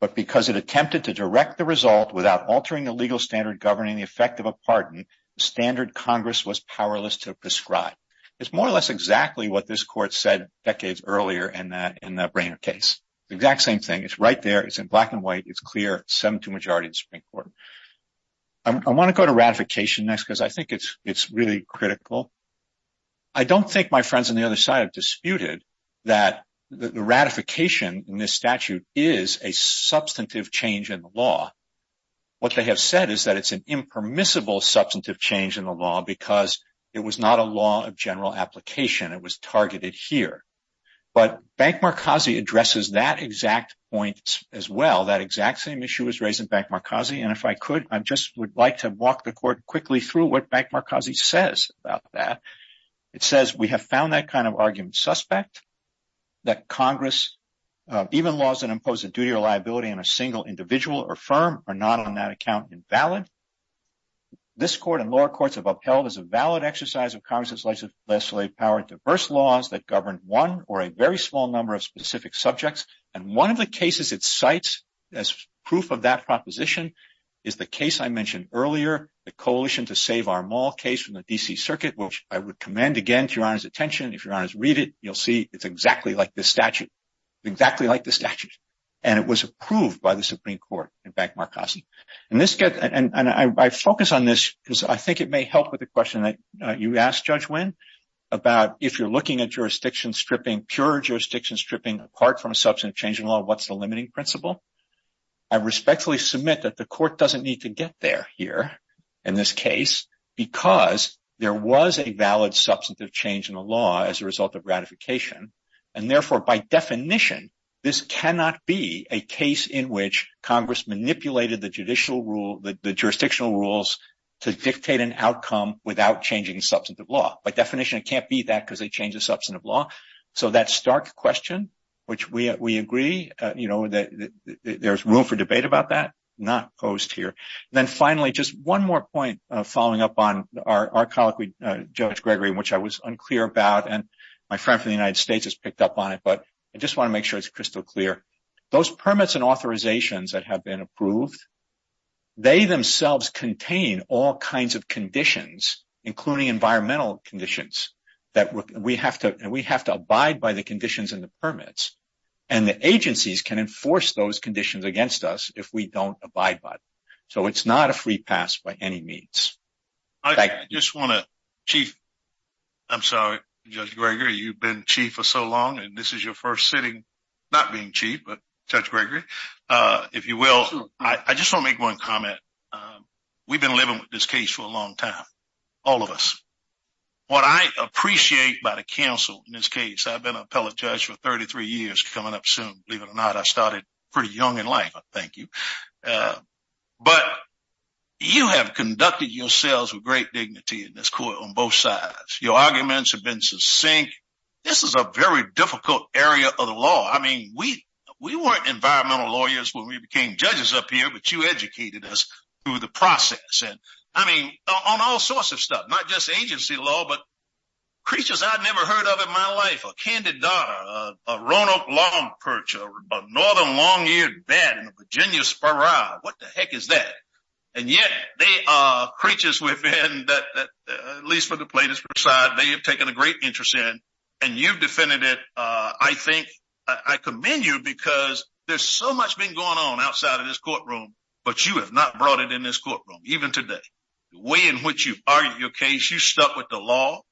Speaker 6: but because it attempted to direct the result without altering the legal standard governing the effect of a pardon, the standard Congress was powerless to prescribe. It's more or less exactly what this court said decades earlier in the Brainerd case. The exact same thing. It's right there. It's in black and white. It's clear. 7-2 majority of the Supreme Court. I want to go to ratification next because I think it's it's really critical. I don't think my friends on the other side have disputed that the ratification in this statute is a substantive change in the law. What they have said is that it's an impermissible substantive change in the law because it was not a law of general application. It was targeted here. But Bank Markazi addresses that exact point as well. That exact same issue was raised in Bank Markazi. And if I could, I just would like to walk the court quickly through what Bank Markazi says about that. It says, we have found that kind of argument suspect, that Congress, uh, even laws that impose a duty or liability on a single individual or firm are not on that account invalid. This court and lower courts have upheld as a valid exercise of Congress's legislative power diverse laws that govern one or a very small number of specific subjects. And one of the cases it cites as proof of that proposition is the case I mentioned earlier, the Coalition to Save Our Mall case from the D.C. Circuit, which I would commend again to Your Honor's attention. If Your Honor's read it, you'll see it's exactly like this statute, exactly like the statute. And it was approved by the Supreme Court in Bank Markazi. And this gets and I focus on this because I think it may help with the question that uh, you asked, Judge Wynn, about if you're looking at jurisdiction stripping, pure jurisdiction stripping apart from a substantive change in law, what's the limiting principle? I respectfully submit that the court doesn't need to get there here in this case because there was a valid substantive change in the law as a result of ratification. And therefore, by definition, this cannot be a case in which Congress manipulated the judicial rule, the jurisdictional rules to dictate an outcome without changing substantive law. By definition, it can't be that because they changed the substantive law. So that stark question, which we agree, uh, you know, that there's room for debate about that, not posed here. Then finally, just one more point uh, following up on our colleague, uh, Judge Gregory, which I was unclear about. And my friend from the United States has picked up on it, but I just want to make sure it's crystal clear. Those permits and authorizations that have been approved, they themselves contain all kinds of conditions, including environmental conditions that we we have to we have to abide by the conditions in the permits. And the agencies can enforce those conditions against us if we don't abide by them. So it's not a free pass by any means.
Speaker 2: I just want to, Chief, I'm sorry, Judge Gregory, you've been chief for so long, and this is your first sitting, not being chief, but Judge Gregory, uh, if you will. I just want to make one comment. Um, we've been living with this case for a long time, all of us. What I appreciate by the counsel in this case, I've been an appellate judge for 33 years, coming up soon, believe it or not. I started pretty young in life, thank you. Uh, but you have conducted yourselves with great dignity in this court on both sides. Your arguments have been succinct. This is a very difficult area of the law. I mean, we we weren't environmental lawyers when we became judges up here, but you educated us through the process. And I mean, on all sorts of stuff, not just agency law, but creatures I'd never heard of in my life, a candy darter, a Roanoke long perch, a northern long-eared bat, and a Virginia sparrow. What the heck is that? And yet they are creatures within that, uh, at least for the plaintiff's side, they have taken a great interest in. And you've defended it. Uh, I think I commend you because there's so much been going on outside of this courtroom, but you have not brought it in this courtroom, even today. The way in which you argued your case, you stuck with the law.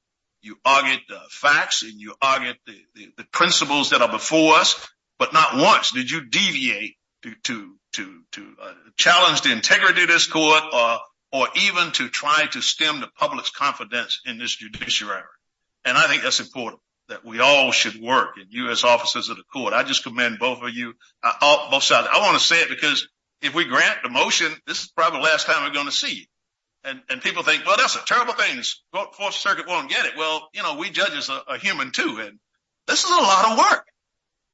Speaker 2: You argued the facts and you argued the principles that are before us. But not once did you deviate to Uh, challenge the integrity of this court uh, or even to try to stem the public's confidence in this judiciary. And I think that's important, that we all should work, and you as officers of the court. I just commend both of you, uh, both sides. I want to say it because if we grant the motion, this is probably the last time we're going to see you. And people think, well, that's a terrible thing. The Fourth Circuit won't get it. Well, you know, we judges are human too. And this is a lot of work.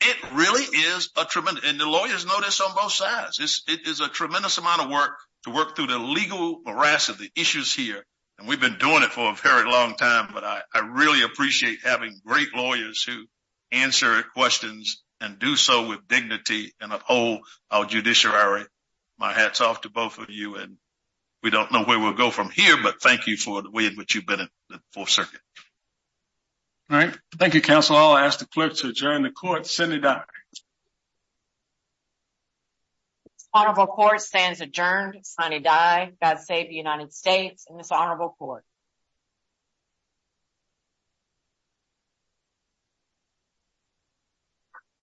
Speaker 2: It really is a tremendous, and the lawyers know this on both sides. It is a tremendous amount of work to work through the legal morass of the issues here. And we've been doing it for a very long time. But I really appreciate having great lawyers who answer questions and do so with dignity and uphold our judiciary. My hat's off to both of you. And we don't know where we'll go from here, but thank you for the way in which you've been at the Fourth Circuit.
Speaker 5: All right. Thank you, counsel. I'll ask the clerk to adjourn the court. Send it out.
Speaker 1: Honorable court stands adjourned. sine die. God save the United States and this honorable court.